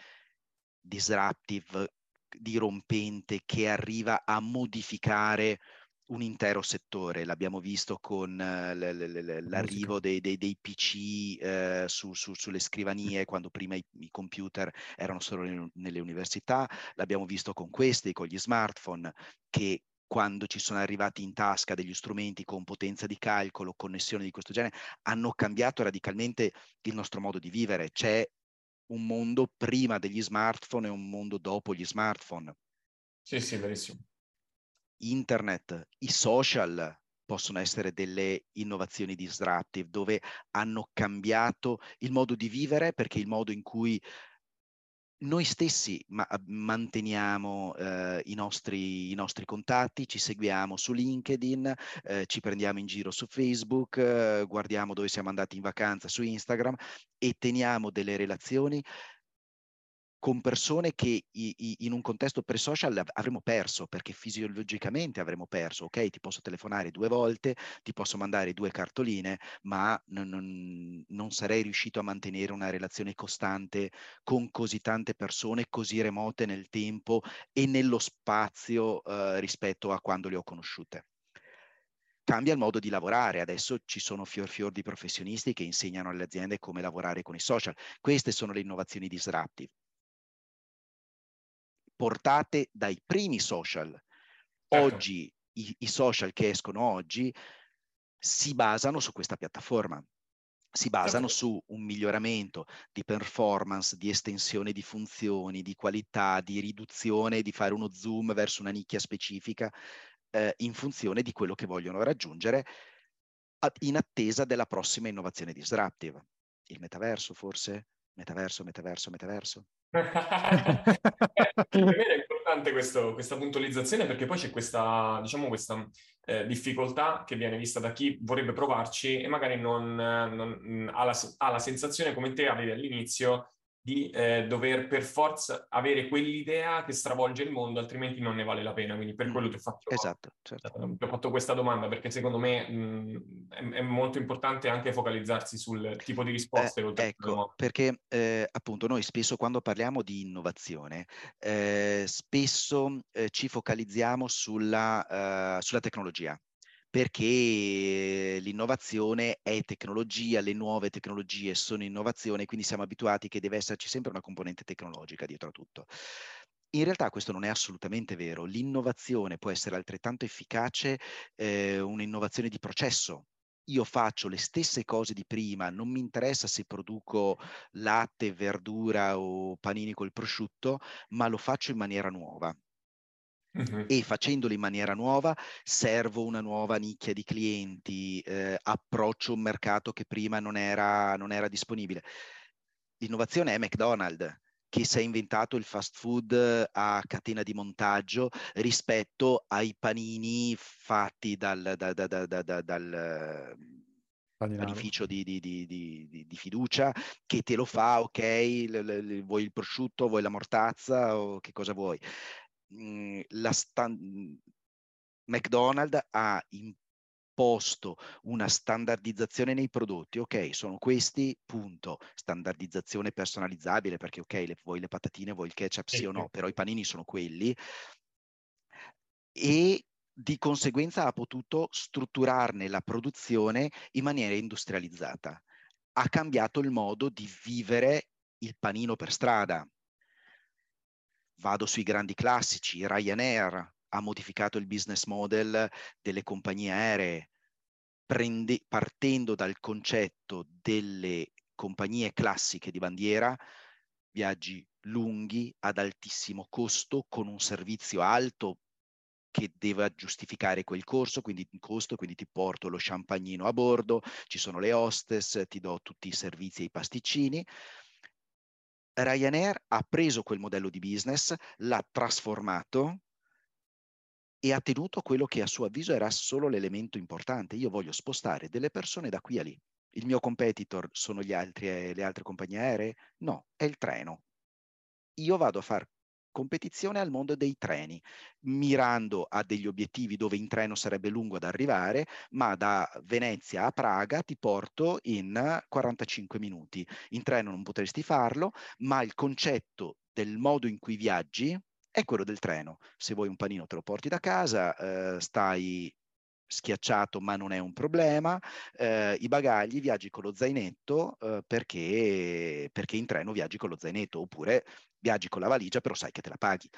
disruptive, dirompente, che arriva a modificare un intero settore, l'abbiamo visto con l- l- l'arrivo dei, dei, dei PC eh, su, su, sulle scrivanie, quando prima i, i computer erano solo nelle, nelle università, l'abbiamo visto con questi, con gli smartphone, che quando ci sono arrivati in tasca degli strumenti con potenza di calcolo, connessioni di questo genere, hanno cambiato radicalmente il nostro modo di vivere. C'è un mondo prima degli smartphone e un mondo dopo gli smartphone. Sì, sì, verissimo internet, i social possono essere delle innovazioni disruptive dove hanno cambiato il modo di vivere perché il modo in cui noi stessi ma- manteniamo eh, i, nostri, i, nostri, contatti, ci seguiamo su LinkedIn, eh, ci prendiamo in giro su Facebook, eh, guardiamo dove siamo andati in vacanza su Instagram e teniamo delle relazioni con persone che in un contesto pre-social avremmo perso, perché fisiologicamente avremmo perso. Ok, ti posso telefonare due volte, ti posso mandare due cartoline, ma non, non, non sarei riuscito a mantenere una relazione costante con così tante persone, così remote nel tempo e nello spazio eh, rispetto a quando le ho conosciute cambia il modo di lavorare. Adesso ci sono fior fior di professionisti che insegnano alle aziende come lavorare con i social. Queste sono le innovazioni disruptive portate dai primi social. Certo. Oggi i, i social che escono oggi si basano su questa piattaforma si basano certo. su un miglioramento di performance, di estensione di funzioni, di qualità, di riduzione, di fare uno zoom verso una nicchia specifica eh, in funzione di quello che vogliono raggiungere in attesa della prossima innovazione disruptive. Il metaverso forse? Metaverso, metaverso, metaverso? per (laughs) me è (laughs) importante questo, questa puntualizzazione perché poi c'è questa, diciamo, questa eh, difficoltà che viene vista da chi vorrebbe provarci e magari non, non ha, la, ha, la, sensazione come te avevi all'inizio di eh, dover per forza avere quell'idea che stravolge il mondo, altrimenti non ne vale la pena. Quindi per mm, quello ti ho fatto, esatto, certo. eh, ti ho fatto questa domanda, perché secondo me mh, è, è, molto importante anche focalizzarsi sul tipo di risposte. Eh, ecco, perché eh, appunto noi spesso quando parliamo di innovazione, eh, spesso eh, ci focalizziamo sulla, sulla tecnologia perché l'innovazione è tecnologia, le nuove tecnologie sono innovazione, quindi siamo abituati che deve esserci sempre una componente tecnologica dietro a tutto. In realtà questo non è assolutamente vero. L'innovazione può essere altrettanto efficace eh, un'innovazione di processo. Io faccio le stesse cose di prima, non mi interessa se produco latte, verdura o panini col prosciutto, ma lo faccio in maniera nuova. Uh-huh. E facendolo in maniera nuova servo una nuova nicchia di clienti, eh, approccio un mercato che prima non era, non era disponibile. L'innovazione è McDonald's che si è inventato il fast food a catena di montaggio rispetto ai panini fatti dal, da, da, da, dal panificio di, di, di, di, fiducia che te lo fa, ok, l, l, vuoi il prosciutto, vuoi la mortazza o che cosa vuoi. La mhmm, McDonald's ha imposto una standardizzazione nei prodotti, ok, sono questi, punto, standardizzazione personalizzabile perché ok, le, vuoi le patatine, vuoi il ketchup, sì o no, però i panini sono quelli, e di conseguenza ha potuto strutturarne la produzione in maniera industrializzata. Ha cambiato il modo di vivere il panino per strada, Vado sui grandi classici, Ryanair ha modificato il business model delle compagnie aeree, prende, partendo dal concetto delle compagnie classiche di bandiera, viaggi lunghi ad altissimo costo con un servizio alto che deve giustificare quel corso, quindi costo, quindi ti porto lo champagnino a bordo, ci sono le hostess, ti do tutti i servizi e i pasticcini. Ryanair ha preso quel modello di business, l'ha trasformato e ha tenuto quello che a suo avviso era solo l'elemento importante. Io voglio spostare delle persone da qui a lì. Il mio competitor sono altri, eh, le altre compagnie aeree? No, è il treno. Io vado a fare competizione al mondo dei treni, mirando a degli obiettivi dove in treno sarebbe lungo ad arrivare, ma da Venezia a Praga ti porto in 45 minuti. In treno non potresti farlo, ma il concetto del modo in cui viaggi è quello del treno. Se vuoi un panino te lo porti da casa, eh, stai schiacciato ma non è un problema, eh, i bagagli viaggi con lo zainetto eh, perché, perché in treno viaggi con lo zainetto oppure viaggi con la valigia però sai che te la paghi.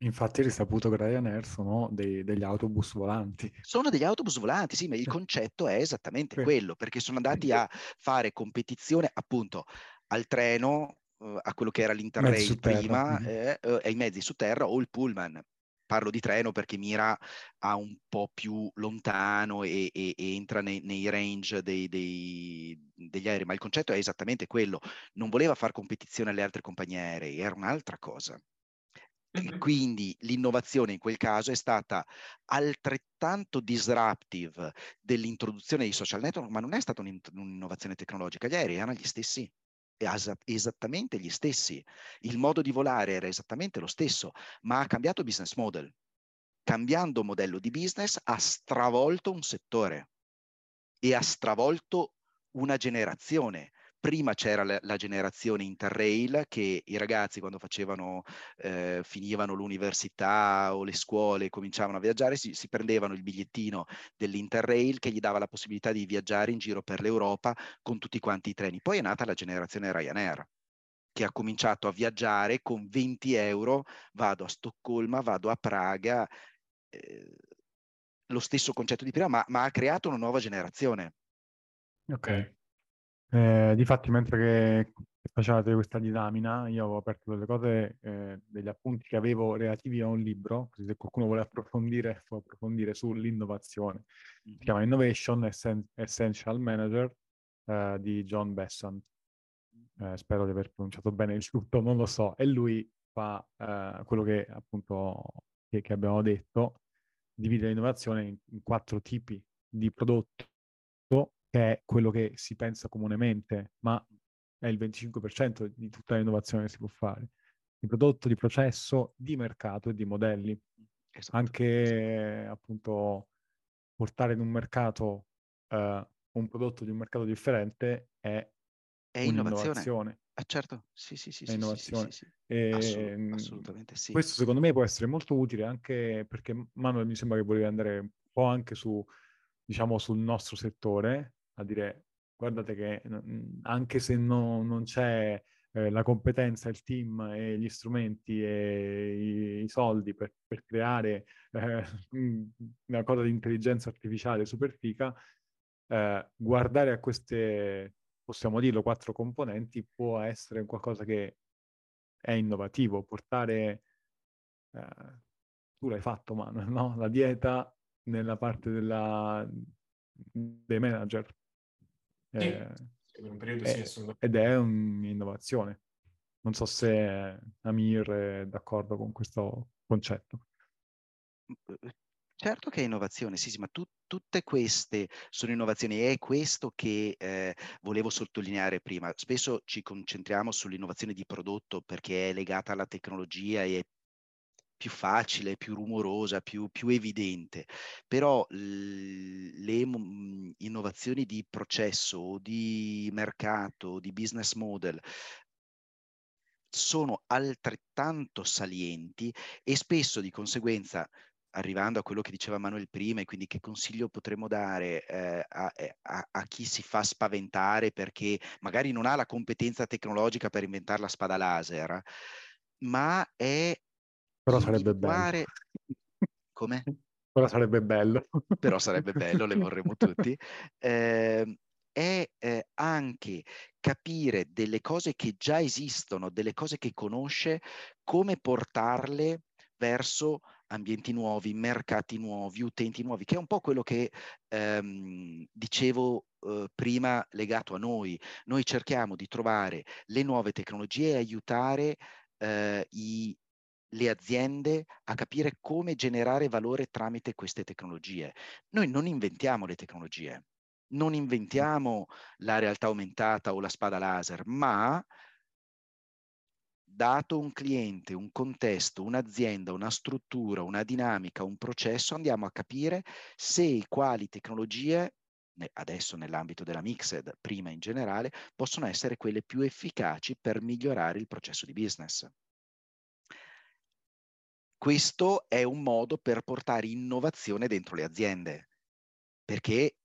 Infatti risaputo che Ryanair sono dei, degli autobus volanti. Sono degli autobus volanti, sì, ma il concetto è esattamente quello, perché sono andati a fare competizione appunto al treno, uh, a quello che era l'Interrail prima, eh, ai mezzi su terra o il pullman parlo di treno perché mira a un po' più lontano e, e, e entra nei, nei range dei, dei, degli aerei, ma il concetto è esattamente quello. Non voleva fare competizione alle altre compagnie aeree, era un'altra cosa. (clears throat) Quindi l'innovazione in quel caso è stata altrettanto disruptive dell'introduzione dei social network, ma non è stata un'innovazione tecnologica, gli aerei erano gli stessi esattamente gli stessi. Il modo di volare era esattamente lo stesso, ma ha cambiato business model. Cambiando modello di business ha stravolto un settore e ha stravolto una generazione prima c'era la, la, generazione Interrail che i ragazzi quando facevano, eh, finivano l'università o le scuole, cominciavano a viaggiare, si, si prendevano il bigliettino dell'Interrail che gli dava la possibilità di viaggiare in giro per l'Europa con tutti quanti i treni. Poi è nata la generazione Ryanair che ha cominciato a viaggiare con 20 euro, vado a Stoccolma, vado a Praga, eh, lo stesso concetto di prima, ma, ma ha creato una nuova generazione. Ok. Eh, difatti, mentre che facevate questa disamina, io avevo aperto delle cose, eh, degli appunti che avevo relativi a un libro, così se qualcuno vuole approfondire, (laughs) può approfondire sull'innovazione. Si mm-hmm. chiama Innovation Essen- Essential Manager eh, di John Besson. Eh, spero di aver pronunciato bene il tutto, non lo so. E lui fa eh, quello che appunto che, che abbiamo detto, divide l'innovazione in, in quattro tipi di prodotto che è quello che si pensa comunemente, ma è il 25% di tutta l'innovazione che si può fare, di prodotto, di processo, di mercato e di modelli. Esatto. Anche appunto portare in un mercato uh, un prodotto di un mercato differente è, è innovazione. Ah, certo, sì, sì, sì. È sì, innovazione. Sì, sì, e, Assolut- assolutamente sì. Questo secondo me può essere molto utile anche perché Manuel mi sembra che volevi andare un po' anche su, diciamo, sul nostro settore, a dire guardate che anche se no, non c'è eh, la competenza, il team e gli strumenti e i, i soldi per, per creare eh, (laughs) una cosa di intelligenza artificiale super fica, eh, guardare a queste, possiamo dirlo, quattro componenti può essere qualcosa che è innovativo, portare, eh, tu l'hai fatto Manuel, (laughs) no? La dieta nella parte della, dei manager, eh, per un periodo è, sì, ed è un'innovazione. Non so se Amir è d'accordo con questo concetto. Certo che è innovazione, sì, sì, ma tu, tutte queste sono innovazioni e è questo che eh, volevo sottolineare prima. Spesso ci concentriamo sull'innovazione di prodotto perché è legata alla tecnologia e è più facile, più rumorosa, più, più evidente, però le innovazioni di processo, di mercato, di business model sono altrettanto salienti e spesso di conseguenza arrivando a quello che diceva Manuel prima e quindi che consiglio potremmo dare eh, a, eh, a, a, chi si fa spaventare perché magari non ha la competenza tecnologica per inventare la spada laser, ma è però sarebbe bello. (laughs) Come? Però sarebbe bello. Però sarebbe bello, le vorremmo (laughs) tutti. Eh, è eh, anche capire delle cose che già esistono, delle cose che conosce, come portarle verso ambienti nuovi, mercati nuovi, utenti nuovi, che è un po' quello che ehm, dicevo eh, prima legato a noi. Noi cerchiamo di trovare le nuove tecnologie e aiutare eh, i le aziende a capire come generare valore tramite queste tecnologie. Noi non inventiamo le tecnologie, non inventiamo la realtà aumentata o la spada laser, ma dato un cliente, un contesto, un'azienda, una struttura, una dinamica, un processo, andiamo a capire se e quali tecnologie, adesso nell'ambito della Mixed, prima in generale, possono essere quelle più efficaci per migliorare il processo di business. Questo è un modo per portare innovazione dentro le aziende, perché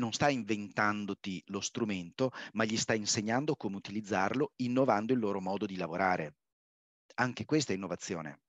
non sta inventandoti lo strumento, ma gli sta insegnando come utilizzarlo, innovando il loro modo di lavorare. Anche questa è innovazione.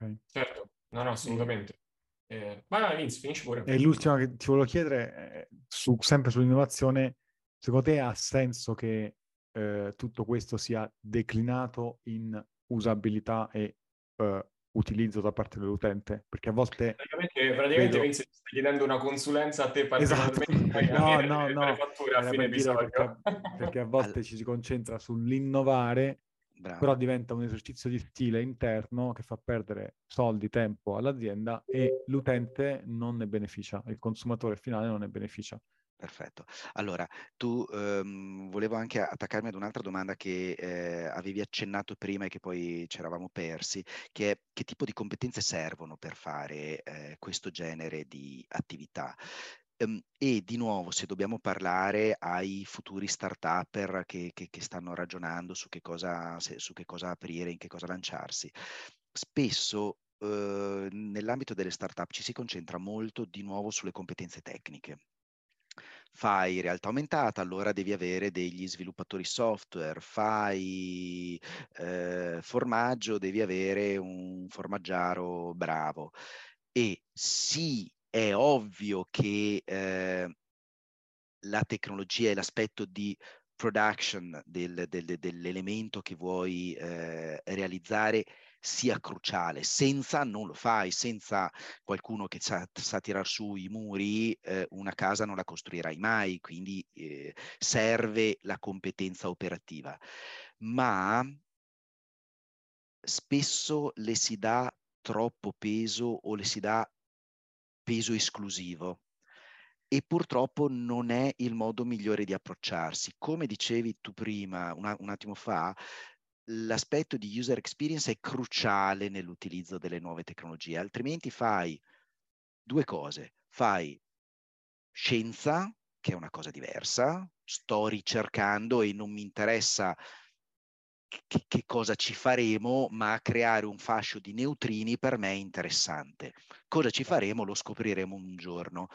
Okay. Certo, no, no, assolutamente. Eh, ma Vince, finisci pure. E l'ultima che ti volevo chiedere, su, sempre sull'innovazione, secondo te ha senso che eh, tutto questo sia declinato in usabilità e eh, utilizzo da parte dell'utente? Perché a volte... Praticamente, praticamente vedo... Stai chiedendo una consulenza a te particolarmente... (laughs) Esatto. no, no, no. A fine perché, perché, a (laughs) volte ci si concentra sull'innovare, Bravo. però diventa un esercizio di stile interno che fa perdere soldi, tempo all'azienda e l'utente non ne beneficia, il consumatore finale non ne beneficia. Perfetto. Allora, tu ehm, volevo anche attaccarmi ad un'altra domanda che eh, avevi accennato prima e che poi ci eravamo persi, che è che tipo di competenze servono per fare eh, questo genere di attività? Um, e di nuovo, se dobbiamo parlare ai futuri start-upper che, che, che stanno ragionando su che, cosa, se, su che cosa aprire, in che cosa lanciarsi, spesso Uh, nell'ambito delle startup ci si concentra molto di nuovo sulle competenze tecniche fai realtà aumentata, allora devi avere degli sviluppatori software, fai eh, formaggio, devi avere un formaggiaro bravo. E sì, è ovvio che eh, la tecnologia e l'aspetto di production del, del, dell'elemento che vuoi eh, realizzare sia cruciale. Senza non lo fai, senza qualcuno che sa, sa tirar su i muri, eh, una casa non la costruirai mai, quindi eh, serve la competenza operativa. Ma spesso le si dà troppo peso o le si dà peso esclusivo e purtroppo non è il modo migliore di approcciarsi. Come dicevi tu prima, una, un attimo fa, l'aspetto di user experience è cruciale nell'utilizzo delle nuove tecnologie, altrimenti fai due cose, fai scienza, che è una cosa diversa, sto ricercando e non mi interessa che, che, cosa ci faremo, ma creare un fascio di neutrini per me è interessante. Cosa ci faremo lo scopriremo un giorno.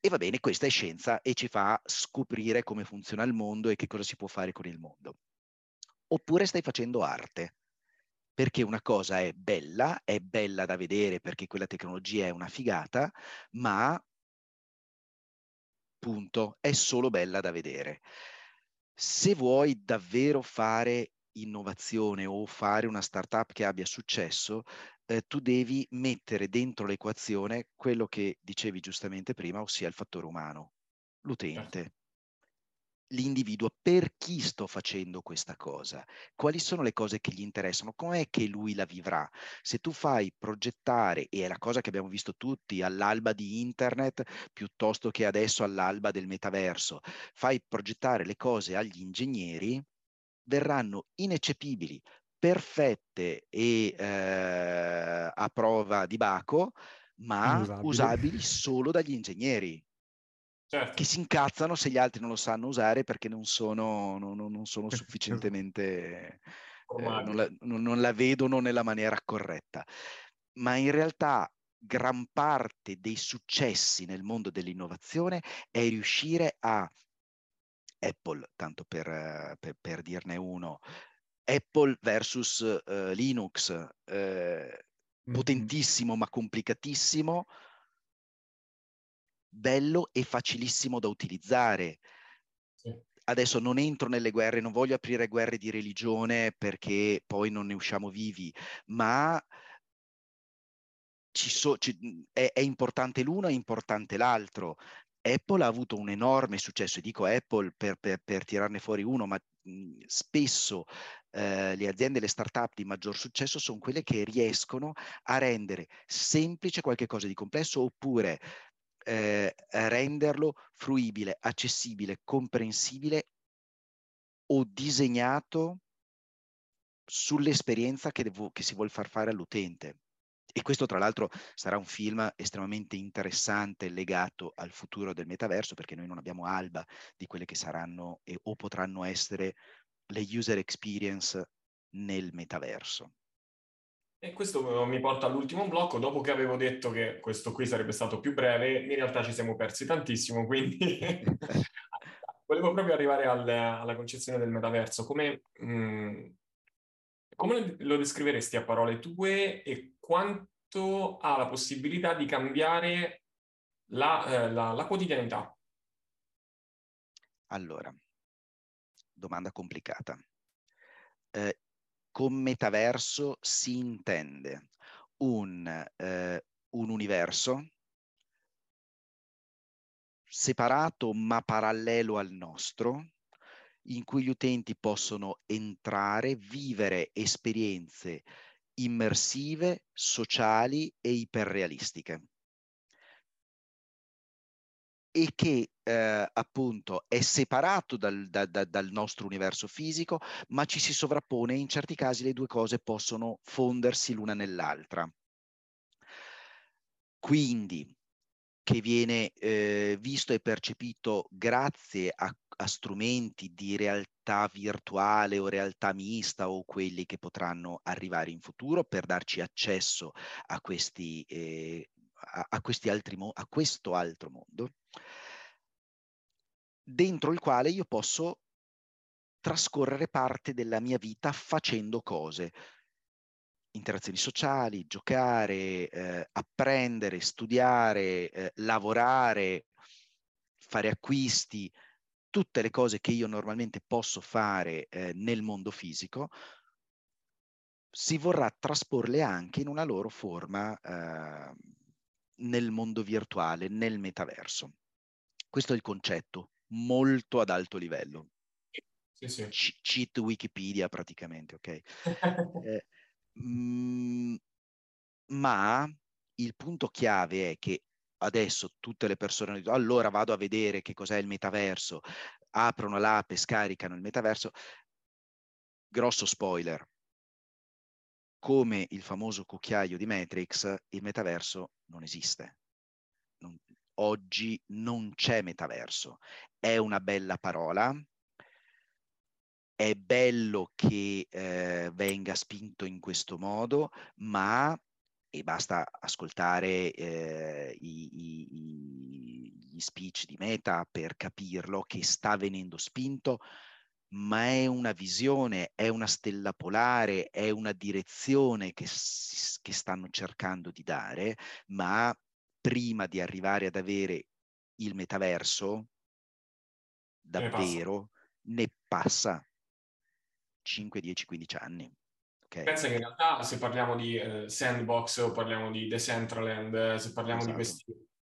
E va bene, questa è scienza e ci fa scoprire come funziona il mondo e che cosa si può fare con il mondo oppure stai facendo arte. Perché una cosa è bella, è bella da vedere perché quella tecnologia è una figata, ma punto, è solo bella da vedere. Se vuoi davvero fare innovazione o fare una startup che abbia successo, eh, tu devi mettere dentro l'equazione quello che dicevi giustamente prima, ossia il fattore umano, l'utente l'individuo per chi sto facendo questa cosa, quali sono le cose che gli interessano, com'è che lui la vivrà. Se tu fai progettare, e è la cosa che abbiamo visto tutti all'alba di internet piuttosto che adesso all'alba del metaverso, fai progettare le cose agli ingegneri, verranno ineccepibili, perfette e eh, a prova di baco, ma usabili. usabili solo dagli ingegneri certo. che si incazzano se gli altri non lo sanno usare perché non sono, non, non sono (laughs) sufficientemente, eh, non, la, non la vedono nella maniera corretta. Ma in realtà gran parte dei successi nel mondo dell'innovazione è riuscire a Apple, tanto per, per, per dirne uno, Apple versus uh, Linux, mm-hmm. potentissimo ma complicatissimo, bello e facilissimo da utilizzare. Sì. Adesso non entro nelle guerre, non voglio aprire guerre di religione perché poi non ne usciamo vivi, ma so, ci, è, è importante l'uno, è importante l'altro. Apple ha avuto un enorme successo, e dico Apple per, per, per tirarne fuori uno, ma mh, spesso eh, le aziende, le start-up di maggior successo sono quelle che riescono a rendere semplice qualcosa di complesso oppure eh, renderlo fruibile, accessibile, comprensibile o disegnato sull'esperienza che, devo, che si vuole far fare all'utente. E questo tra l'altro sarà un film estremamente interessante legato al futuro del metaverso perché noi non abbiamo alba di quelle che saranno e, o potranno essere le user experience nel metaverso. E questo mi porta all'ultimo blocco. Dopo che avevo detto che questo qui sarebbe stato più breve, in realtà ci siamo persi tantissimo, quindi (laughs) volevo proprio arrivare al, alla concezione del metaverso. Come, mh, mm, come lo descriveresti a parole tue e quanto ha la possibilità di cambiare la, eh, la, la quotidianità? Allora, domanda complicata. Eh, con metaverso si intende un, eh, un universo separato ma parallelo al nostro, in cui gli utenti possono entrare, vivere esperienze immersive, sociali e iperrealistiche e che eh, appunto è separato dal, da, da, dal, nostro universo fisico, ma ci si sovrappone e in certi casi le due cose possono fondersi l'una nell'altra. Quindi, che viene eh, visto e percepito grazie a, a, strumenti di realtà virtuale o realtà mista o quelli che potranno arrivare in futuro per darci accesso a questi, eh, a, a, questi altri a questo altro mondo dentro il quale io posso trascorrere parte della mia vita facendo cose, interazioni sociali, giocare, eh, apprendere, studiare, eh, lavorare, fare acquisti, tutte le cose che io normalmente posso fare eh, nel mondo fisico, si vorrà trasporle anche in una loro forma eh, nel mondo virtuale, nel metaverso. Questo è il concetto molto ad alto livello. Sì, sì. C- cheat Wikipedia praticamente, ok? (laughs) eh, mh, mm, ma il punto chiave è che adesso tutte le persone dicono allora vado a vedere che cos'è il metaverso, aprono l'app e scaricano il metaverso. Grosso spoiler, come il famoso cucchiaio di Matrix, il metaverso non esiste. Non, oggi non c'è metaverso. È una bella parola, è bello che eh, venga spinto in questo modo, ma e basta ascoltare eh, i, i, gli speech di Meta per capirlo che sta venendo spinto, ma è una visione, è una stella polare, è una direzione che, che stanno cercando di dare, ma prima di arrivare ad avere il metaverso, davvero, ne passa, passa 5, 10, 15 anni. Okay. Pensa che in realtà se parliamo di eh, sandbox o parliamo di Decentraland, eh, se parliamo esatto. di questi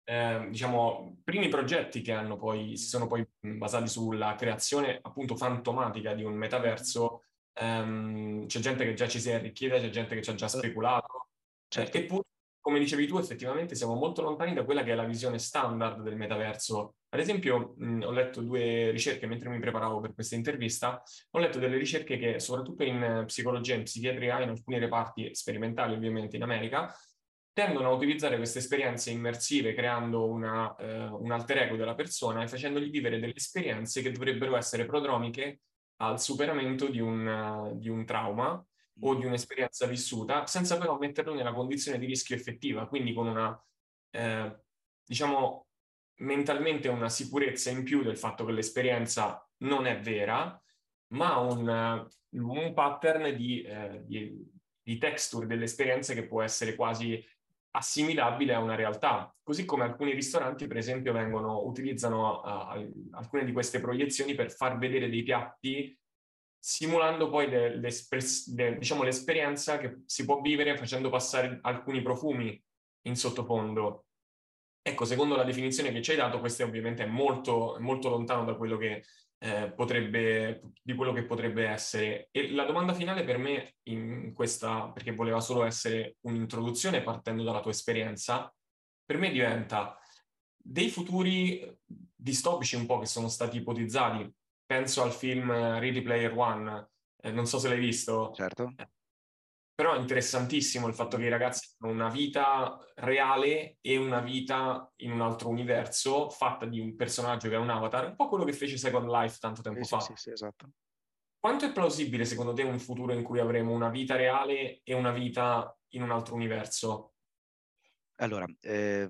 eh, diciamo primi progetti che hanno poi, si sono poi basati sulla creazione appunto fantomatica di un metaverso, ehm, c'è gente che già ci si è arricchita, c'è gente che ci ha già speculato, certo. eppure come dicevi tu, effettivamente siamo molto lontani da quella che è la visione standard del metaverso. Ad esempio, mh, ho letto due ricerche mentre mi preparavo per questa intervista, ho letto delle ricerche che, soprattutto in psicologia e in psichiatria, in alcuni reparti sperimentali ovviamente in America, tendono a utilizzare queste esperienze immersive creando una, eh, un alter ego della persona e facendogli vivere delle esperienze che dovrebbero essere prodromiche al superamento di un, di un trauma o di un'esperienza vissuta, senza però metterlo nella condizione di rischio effettiva, quindi con una, eh, diciamo, mentalmente una sicurezza in più del fatto che l'esperienza non è vera, ma un, un pattern di, eh, di, di texture dell'esperienza che può essere quasi assimilabile a una realtà. Così come alcuni ristoranti, per esempio, vengono, utilizzano uh, alcune di queste proiezioni per far vedere dei piatti simulando poi de, de, diciamo, l'esperienza che si può vivere facendo passare alcuni profumi in sottofondo. Ecco, secondo la definizione che ci hai dato, questo ovviamente è molto, molto lontano da quello che eh, potrebbe, di quello che potrebbe essere. E la domanda finale per me, in questa, perché voleva solo essere un'introduzione partendo dalla tua esperienza, per me diventa dei futuri distopici un po' che sono stati ipotizzati. Penso al film Ready Player One, eh, non so se l'hai visto. Certo. Però è interessantissimo il fatto che i ragazzi hanno una vita reale e una vita in un altro universo fatta di un personaggio che è un avatar, un po' quello che fece Second Life tanto tempo sì, fa. Sì, sì, esatto. Quanto è plausibile secondo te un futuro in cui avremo una vita reale e una vita in un altro universo? Allora, eh,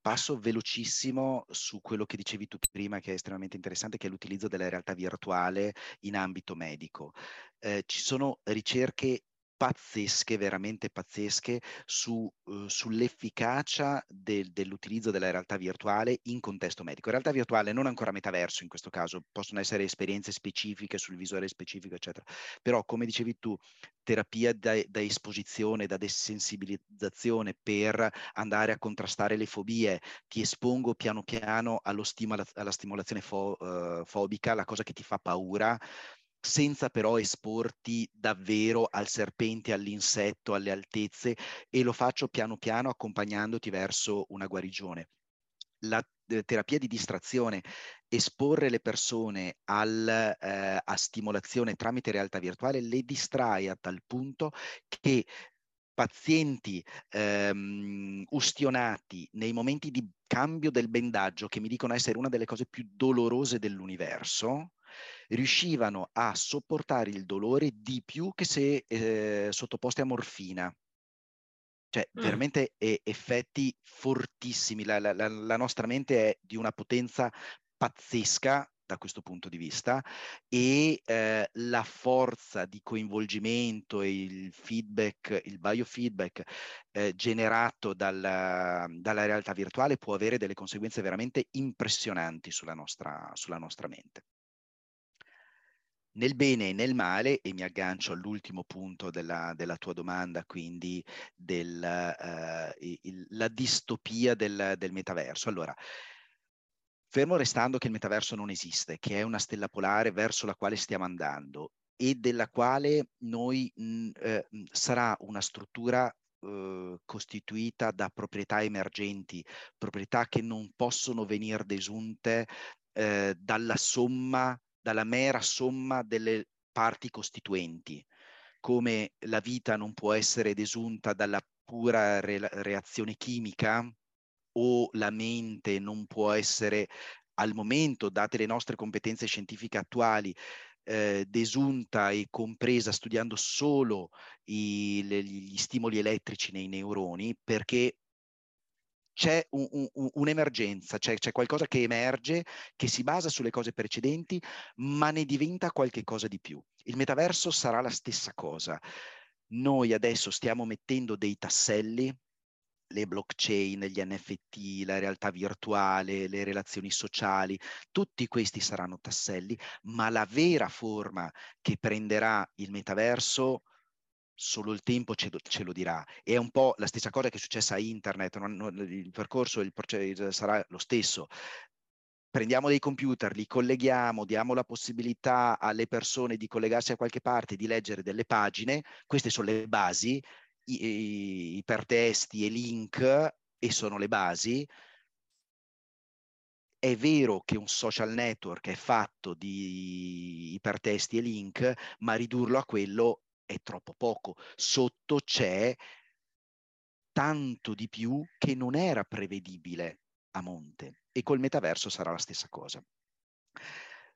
passo velocissimo su quello che dicevi tu prima, che è estremamente interessante, che è l'utilizzo della realtà virtuale in ambito medico. Eh, ci sono ricerche pazzesche, veramente pazzesche, su, uh, sull'efficacia del, dell'utilizzo della realtà virtuale in contesto medico. Realtà virtuale non ancora metaverso in questo caso, possono essere esperienze specifiche sul visore specifico, eccetera. Però, come dicevi tu, terapia da, da esposizione, da desensibilizzazione per andare a contrastare le fobie, ti espongo piano piano allo stimola, alla stimolazione fo, uh, fobica, la cosa che ti fa paura, senza però esporti davvero al serpente, all'insetto, alle altezze e lo faccio piano piano accompagnandoti verso una guarigione. La eh, terapia di distrazione, esporre le persone al, eh, a stimolazione tramite realtà virtuale le distrae a tal punto che pazienti ehm, ustionati nei momenti di cambio del bendaggio, che mi dicono essere una delle cose più dolorose dell'universo, riuscivano a sopportare il dolore di più che se eh, sottoposti a morfina. Cioè, mm. veramente eh, effetti fortissimi. La, la, la, nostra mente è di una potenza pazzesca da questo punto di vista e eh, la forza di coinvolgimento e il feedback, il biofeedback eh, generato dalla, dalla, realtà virtuale può avere delle conseguenze veramente impressionanti sulla nostra, sulla nostra mente nel bene e nel male, e mi aggancio all'ultimo punto della, della tua domanda, quindi della uh, distopia del, del, metaverso. Allora, fermo restando che il metaverso non esiste, che è una stella polare verso la quale stiamo andando e della quale noi mh, eh, sarà una struttura Uh, costituita da proprietà emergenti, proprietà che non possono venire desunte uh, dalla somma dalla mera somma delle parti costituenti, come la vita non può essere desunta dalla pura re- reazione chimica o la mente non può essere al momento, date le nostre competenze scientifiche attuali, eh, desunta e compresa studiando solo i, le, gli stimoli elettrici nei neuroni, perché c'è un, un, un'emergenza, c'è, c'è, qualcosa che emerge, che si basa sulle cose precedenti, ma ne diventa qualcosa di più. Il metaverso sarà la stessa cosa. Noi adesso stiamo mettendo dei tasselli, le blockchain, gli NFT, la realtà virtuale, le relazioni sociali, tutti questi saranno tasselli, ma la vera forma che prenderà il metaverso solo il tempo ce, ce, lo dirà. È un po' la stessa cosa che è successa a internet, non, non, il percorso il processo sarà lo stesso. Prendiamo dei computer, li colleghiamo, diamo la possibilità alle persone di collegarsi a qualche parte, di leggere delle pagine, queste sono le basi, i, ipertesti e link, e sono le basi. È vero che un social network è fatto di ipertesti e link, ma ridurlo a quello è troppo poco. Sotto c'è tanto di più che non era prevedibile a monte e col metaverso sarà la stessa cosa.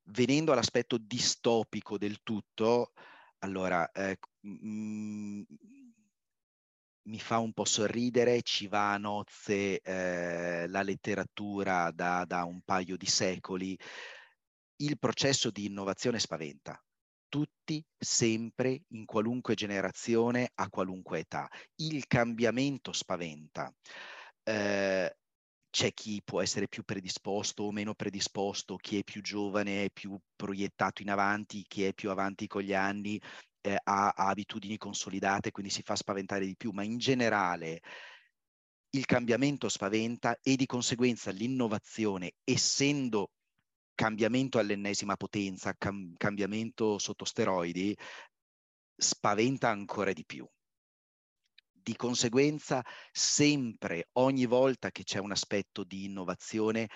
Venendo all'aspetto distopico del tutto, allora eh, mm, mi fa un po' sorridere, ci va a nozze eh, la letteratura da, da un paio di secoli, il processo di innovazione spaventa tutti, sempre, in qualunque generazione, a qualunque età. Il cambiamento spaventa. Eh, c'è chi può essere più predisposto o meno predisposto, chi è più giovane è più proiettato in avanti, chi è più avanti con gli anni eh, ha, ha abitudini consolidate, quindi si fa spaventare di più, ma in generale il cambiamento spaventa e di conseguenza l'innovazione, essendo cambiamento all'ennesima potenza, cam- cambiamento sotto steroidi, spaventa ancora di più. Di conseguenza, sempre, ogni volta che c'è un aspetto di innovazione,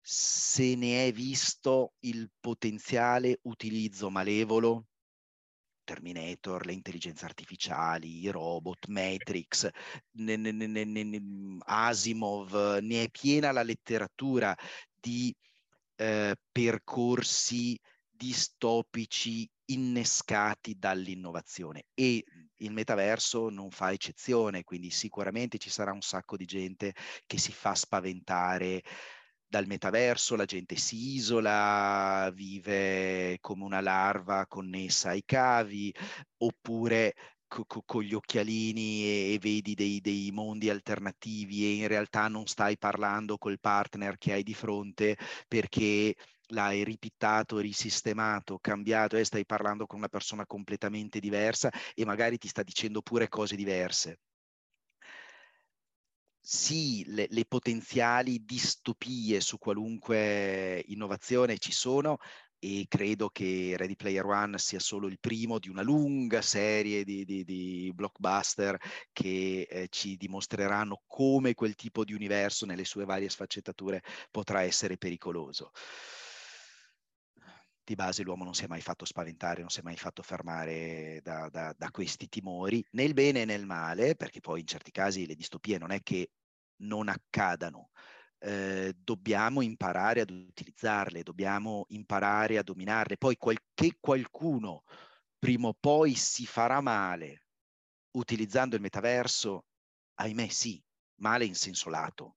se ne è visto il potenziale utilizzo malevolo, Terminator, le intelligenze artificiali, i robot, Matrix, ne, ne, ne, Asimov, ne è piena la letteratura di eh, percorsi distopici innescati dall'innovazione e il metaverso non fa eccezione, quindi sicuramente ci sarà un sacco di gente che si fa spaventare dal metaverso, la gente si isola, vive come una larva connessa ai cavi, oppure co- co- con gli occhialini e, e vedi dei, dei, mondi alternativi e in realtà non stai parlando col partner che hai di fronte perché l'hai ripittato, risistemato, cambiato e stai parlando con una persona completamente diversa e magari ti sta dicendo pure cose diverse sì, le, le, potenziali distopie su qualunque innovazione ci sono e credo che Ready Player One sia solo il primo di una lunga serie di, di, di blockbuster che eh, ci dimostreranno come quel tipo di universo nelle sue varie sfaccettature potrà essere pericoloso. Di base l'uomo non si è mai fatto spaventare, non si è mai fatto fermare da, da, da, questi timori, nel bene e nel male, perché poi in certi casi le distopie non è che non accadano. Eh, dobbiamo imparare ad utilizzarle, dobbiamo imparare a dominarle. Poi qualche qualcuno prima o poi si farà male utilizzando il metaverso, ahimè sì, male in senso lato.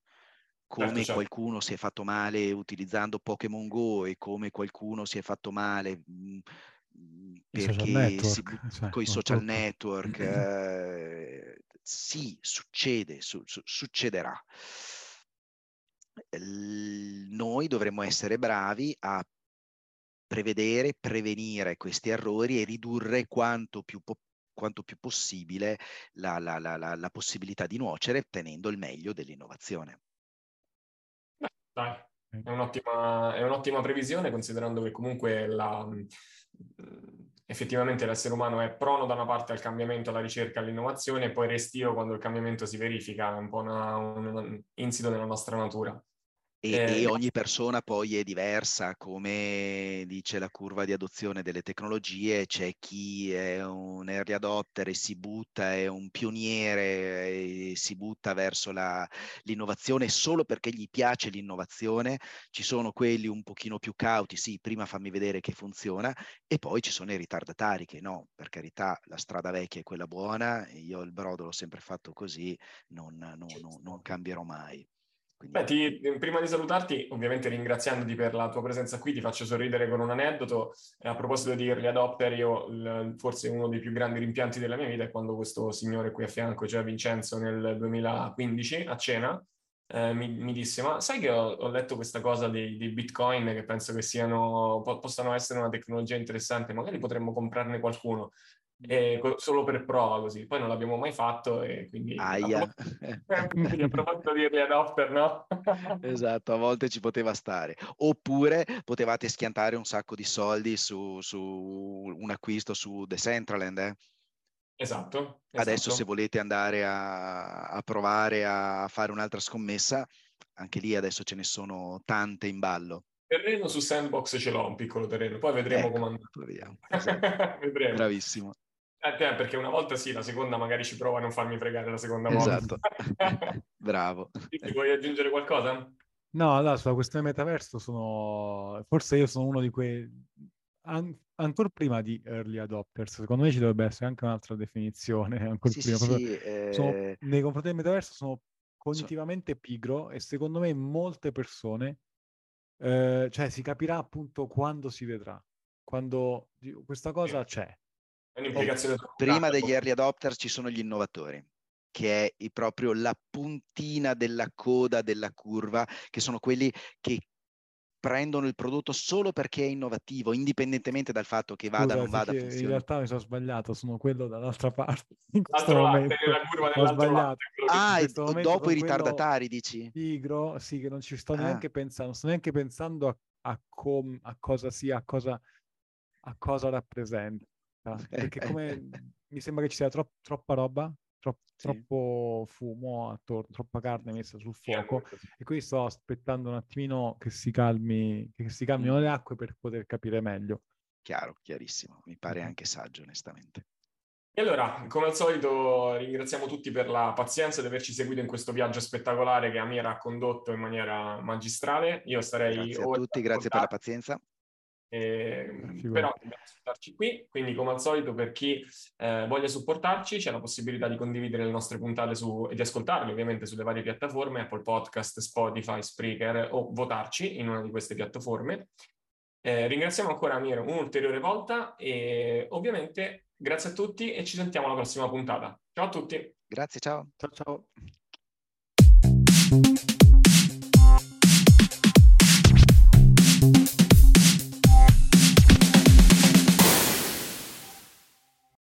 Come certo, certo. qualcuno si è fatto male utilizzando Pokémon Go e come qualcuno si è fatto male mh, mm, perché si, cioè, con i social network. (clears throat) Eh, sì, succede, su, su, succederà. Noi dovremmo essere bravi a prevedere, prevenire questi errori e ridurre quanto più, po- quanto più possibile la, la, la, la, possibilità di nuocere tenendo il meglio dell'innovazione. Dai, è un'ottima, è un'ottima previsione considerando che comunque la, effettivamente l'essere umano è prono da una parte al cambiamento, alla ricerca, all'innovazione e poi restio quando il cambiamento si verifica, è un po' una, un, un insito nella nostra natura. E, eh, e, ogni persona poi è diversa, come dice la curva di adozione delle tecnologie, c'è chi è un early adopter e si butta, è un pioniere e si butta verso la, l'innovazione solo perché gli piace l'innovazione, ci sono quelli un pochino più cauti, sì, prima fammi vedere che funziona, e poi ci sono i ritardatari che no, per carità, la strada vecchia è quella buona, io il brodo l'ho sempre fatto così, non, non, non, non cambierò mai. Beh, ti, prima di salutarti, ovviamente ringraziandoti per la tua presenza qui, ti faccio sorridere con un aneddoto. a proposito di early adopter, io il, forse uno dei più grandi rimpianti della mia vita è quando questo signore qui a fianco, cioè Vincenzo, nel 2015 a cena, eh, mi, mi, disse: Ma sai che ho, ho letto questa cosa dei, dei, bitcoin che penso che siano, po- possano essere una tecnologia interessante, magari potremmo comprarne qualcuno e solo per prova così. Poi non l'abbiamo mai fatto e quindi... Aia. quindi (laughs) a proposito di early adopter, no? (laughs) esatto, a volte ci poteva stare. Oppure potevate schiantare un sacco di soldi su, su un acquisto su Decentraland, eh? Esatto, esatto. Adesso se volete andare a, a, provare a fare un'altra scommessa, anche lì adesso ce ne sono tante in ballo. Terreno su Sandbox ce l'ho, un piccolo terreno, poi vedremo ecco, come andrà. Esatto. (laughs) vedremo. Bravissimo. Eh, perché una volta sì, la seconda magari ci prova a non farmi fregare la seconda esatto. volta. (laughs) Bravo. Ti vuoi aggiungere qualcosa? No, allora, sulla questione metaverso sono... Forse io sono uno di quei... An- ancora prima di early adopters, secondo me ci dovrebbe essere anche un'altra definizione. (laughs) Ancora sì, prima. Sì, sì, eh... sono... Nei confronti del metaverso sono cognitivamente pigro e secondo me molte persone, eh, cioè si capirà appunto quando si vedrà, quando questa cosa c'è Prima degli early adopter ci sono gli innovatori che è proprio la puntina della coda della curva, che sono quelli che prendono il prodotto solo perché è innovativo, indipendentemente dal fatto che vada o non vada a In realtà mi sono sbagliato, sono quello dall'altra (laughs) parte. In questo momento ho sbagliato. Ah, dopo i ritardatari dici? Pigro, sì, che non ci sto ah. neanche pensando, non sto neanche pensando a, a, com, a cosa sia, a cosa, a cosa rappresenta. (laughs) Perché come mi sembra che ci sia tro- troppa roba tro- sì. troppo fumo attorno, troppa carne messa sul fuoco e quindi sto aspettando un attimino che si calmi, che si calmino mm. le acque per poter capire meglio. Chiaro, chiarissimo, mi pare anche saggio onestamente. E allora, come al solito, ringraziamo tutti per la pazienza di averci seguito in questo viaggio spettacolare che Amir ha condotto in maniera magistrale. Io starei... Grazie a tutti, grazie per la pazienza. Eh, però dobbiamo ascoltarci qui, quindi come al solito per chi eh, voglia supportarci c'è la possibilità di condividere le nostre puntate su, e di ascoltarle ovviamente sulle varie piattaforme, Apple Podcast, Spotify, Spreaker o votarci in una di queste piattaforme. Eh, ringraziamo ancora Amir un'ulteriore volta e ovviamente grazie a tutti e ci sentiamo alla prossima puntata. Ciao a tutti. Grazie, ciao. Ciao ciao.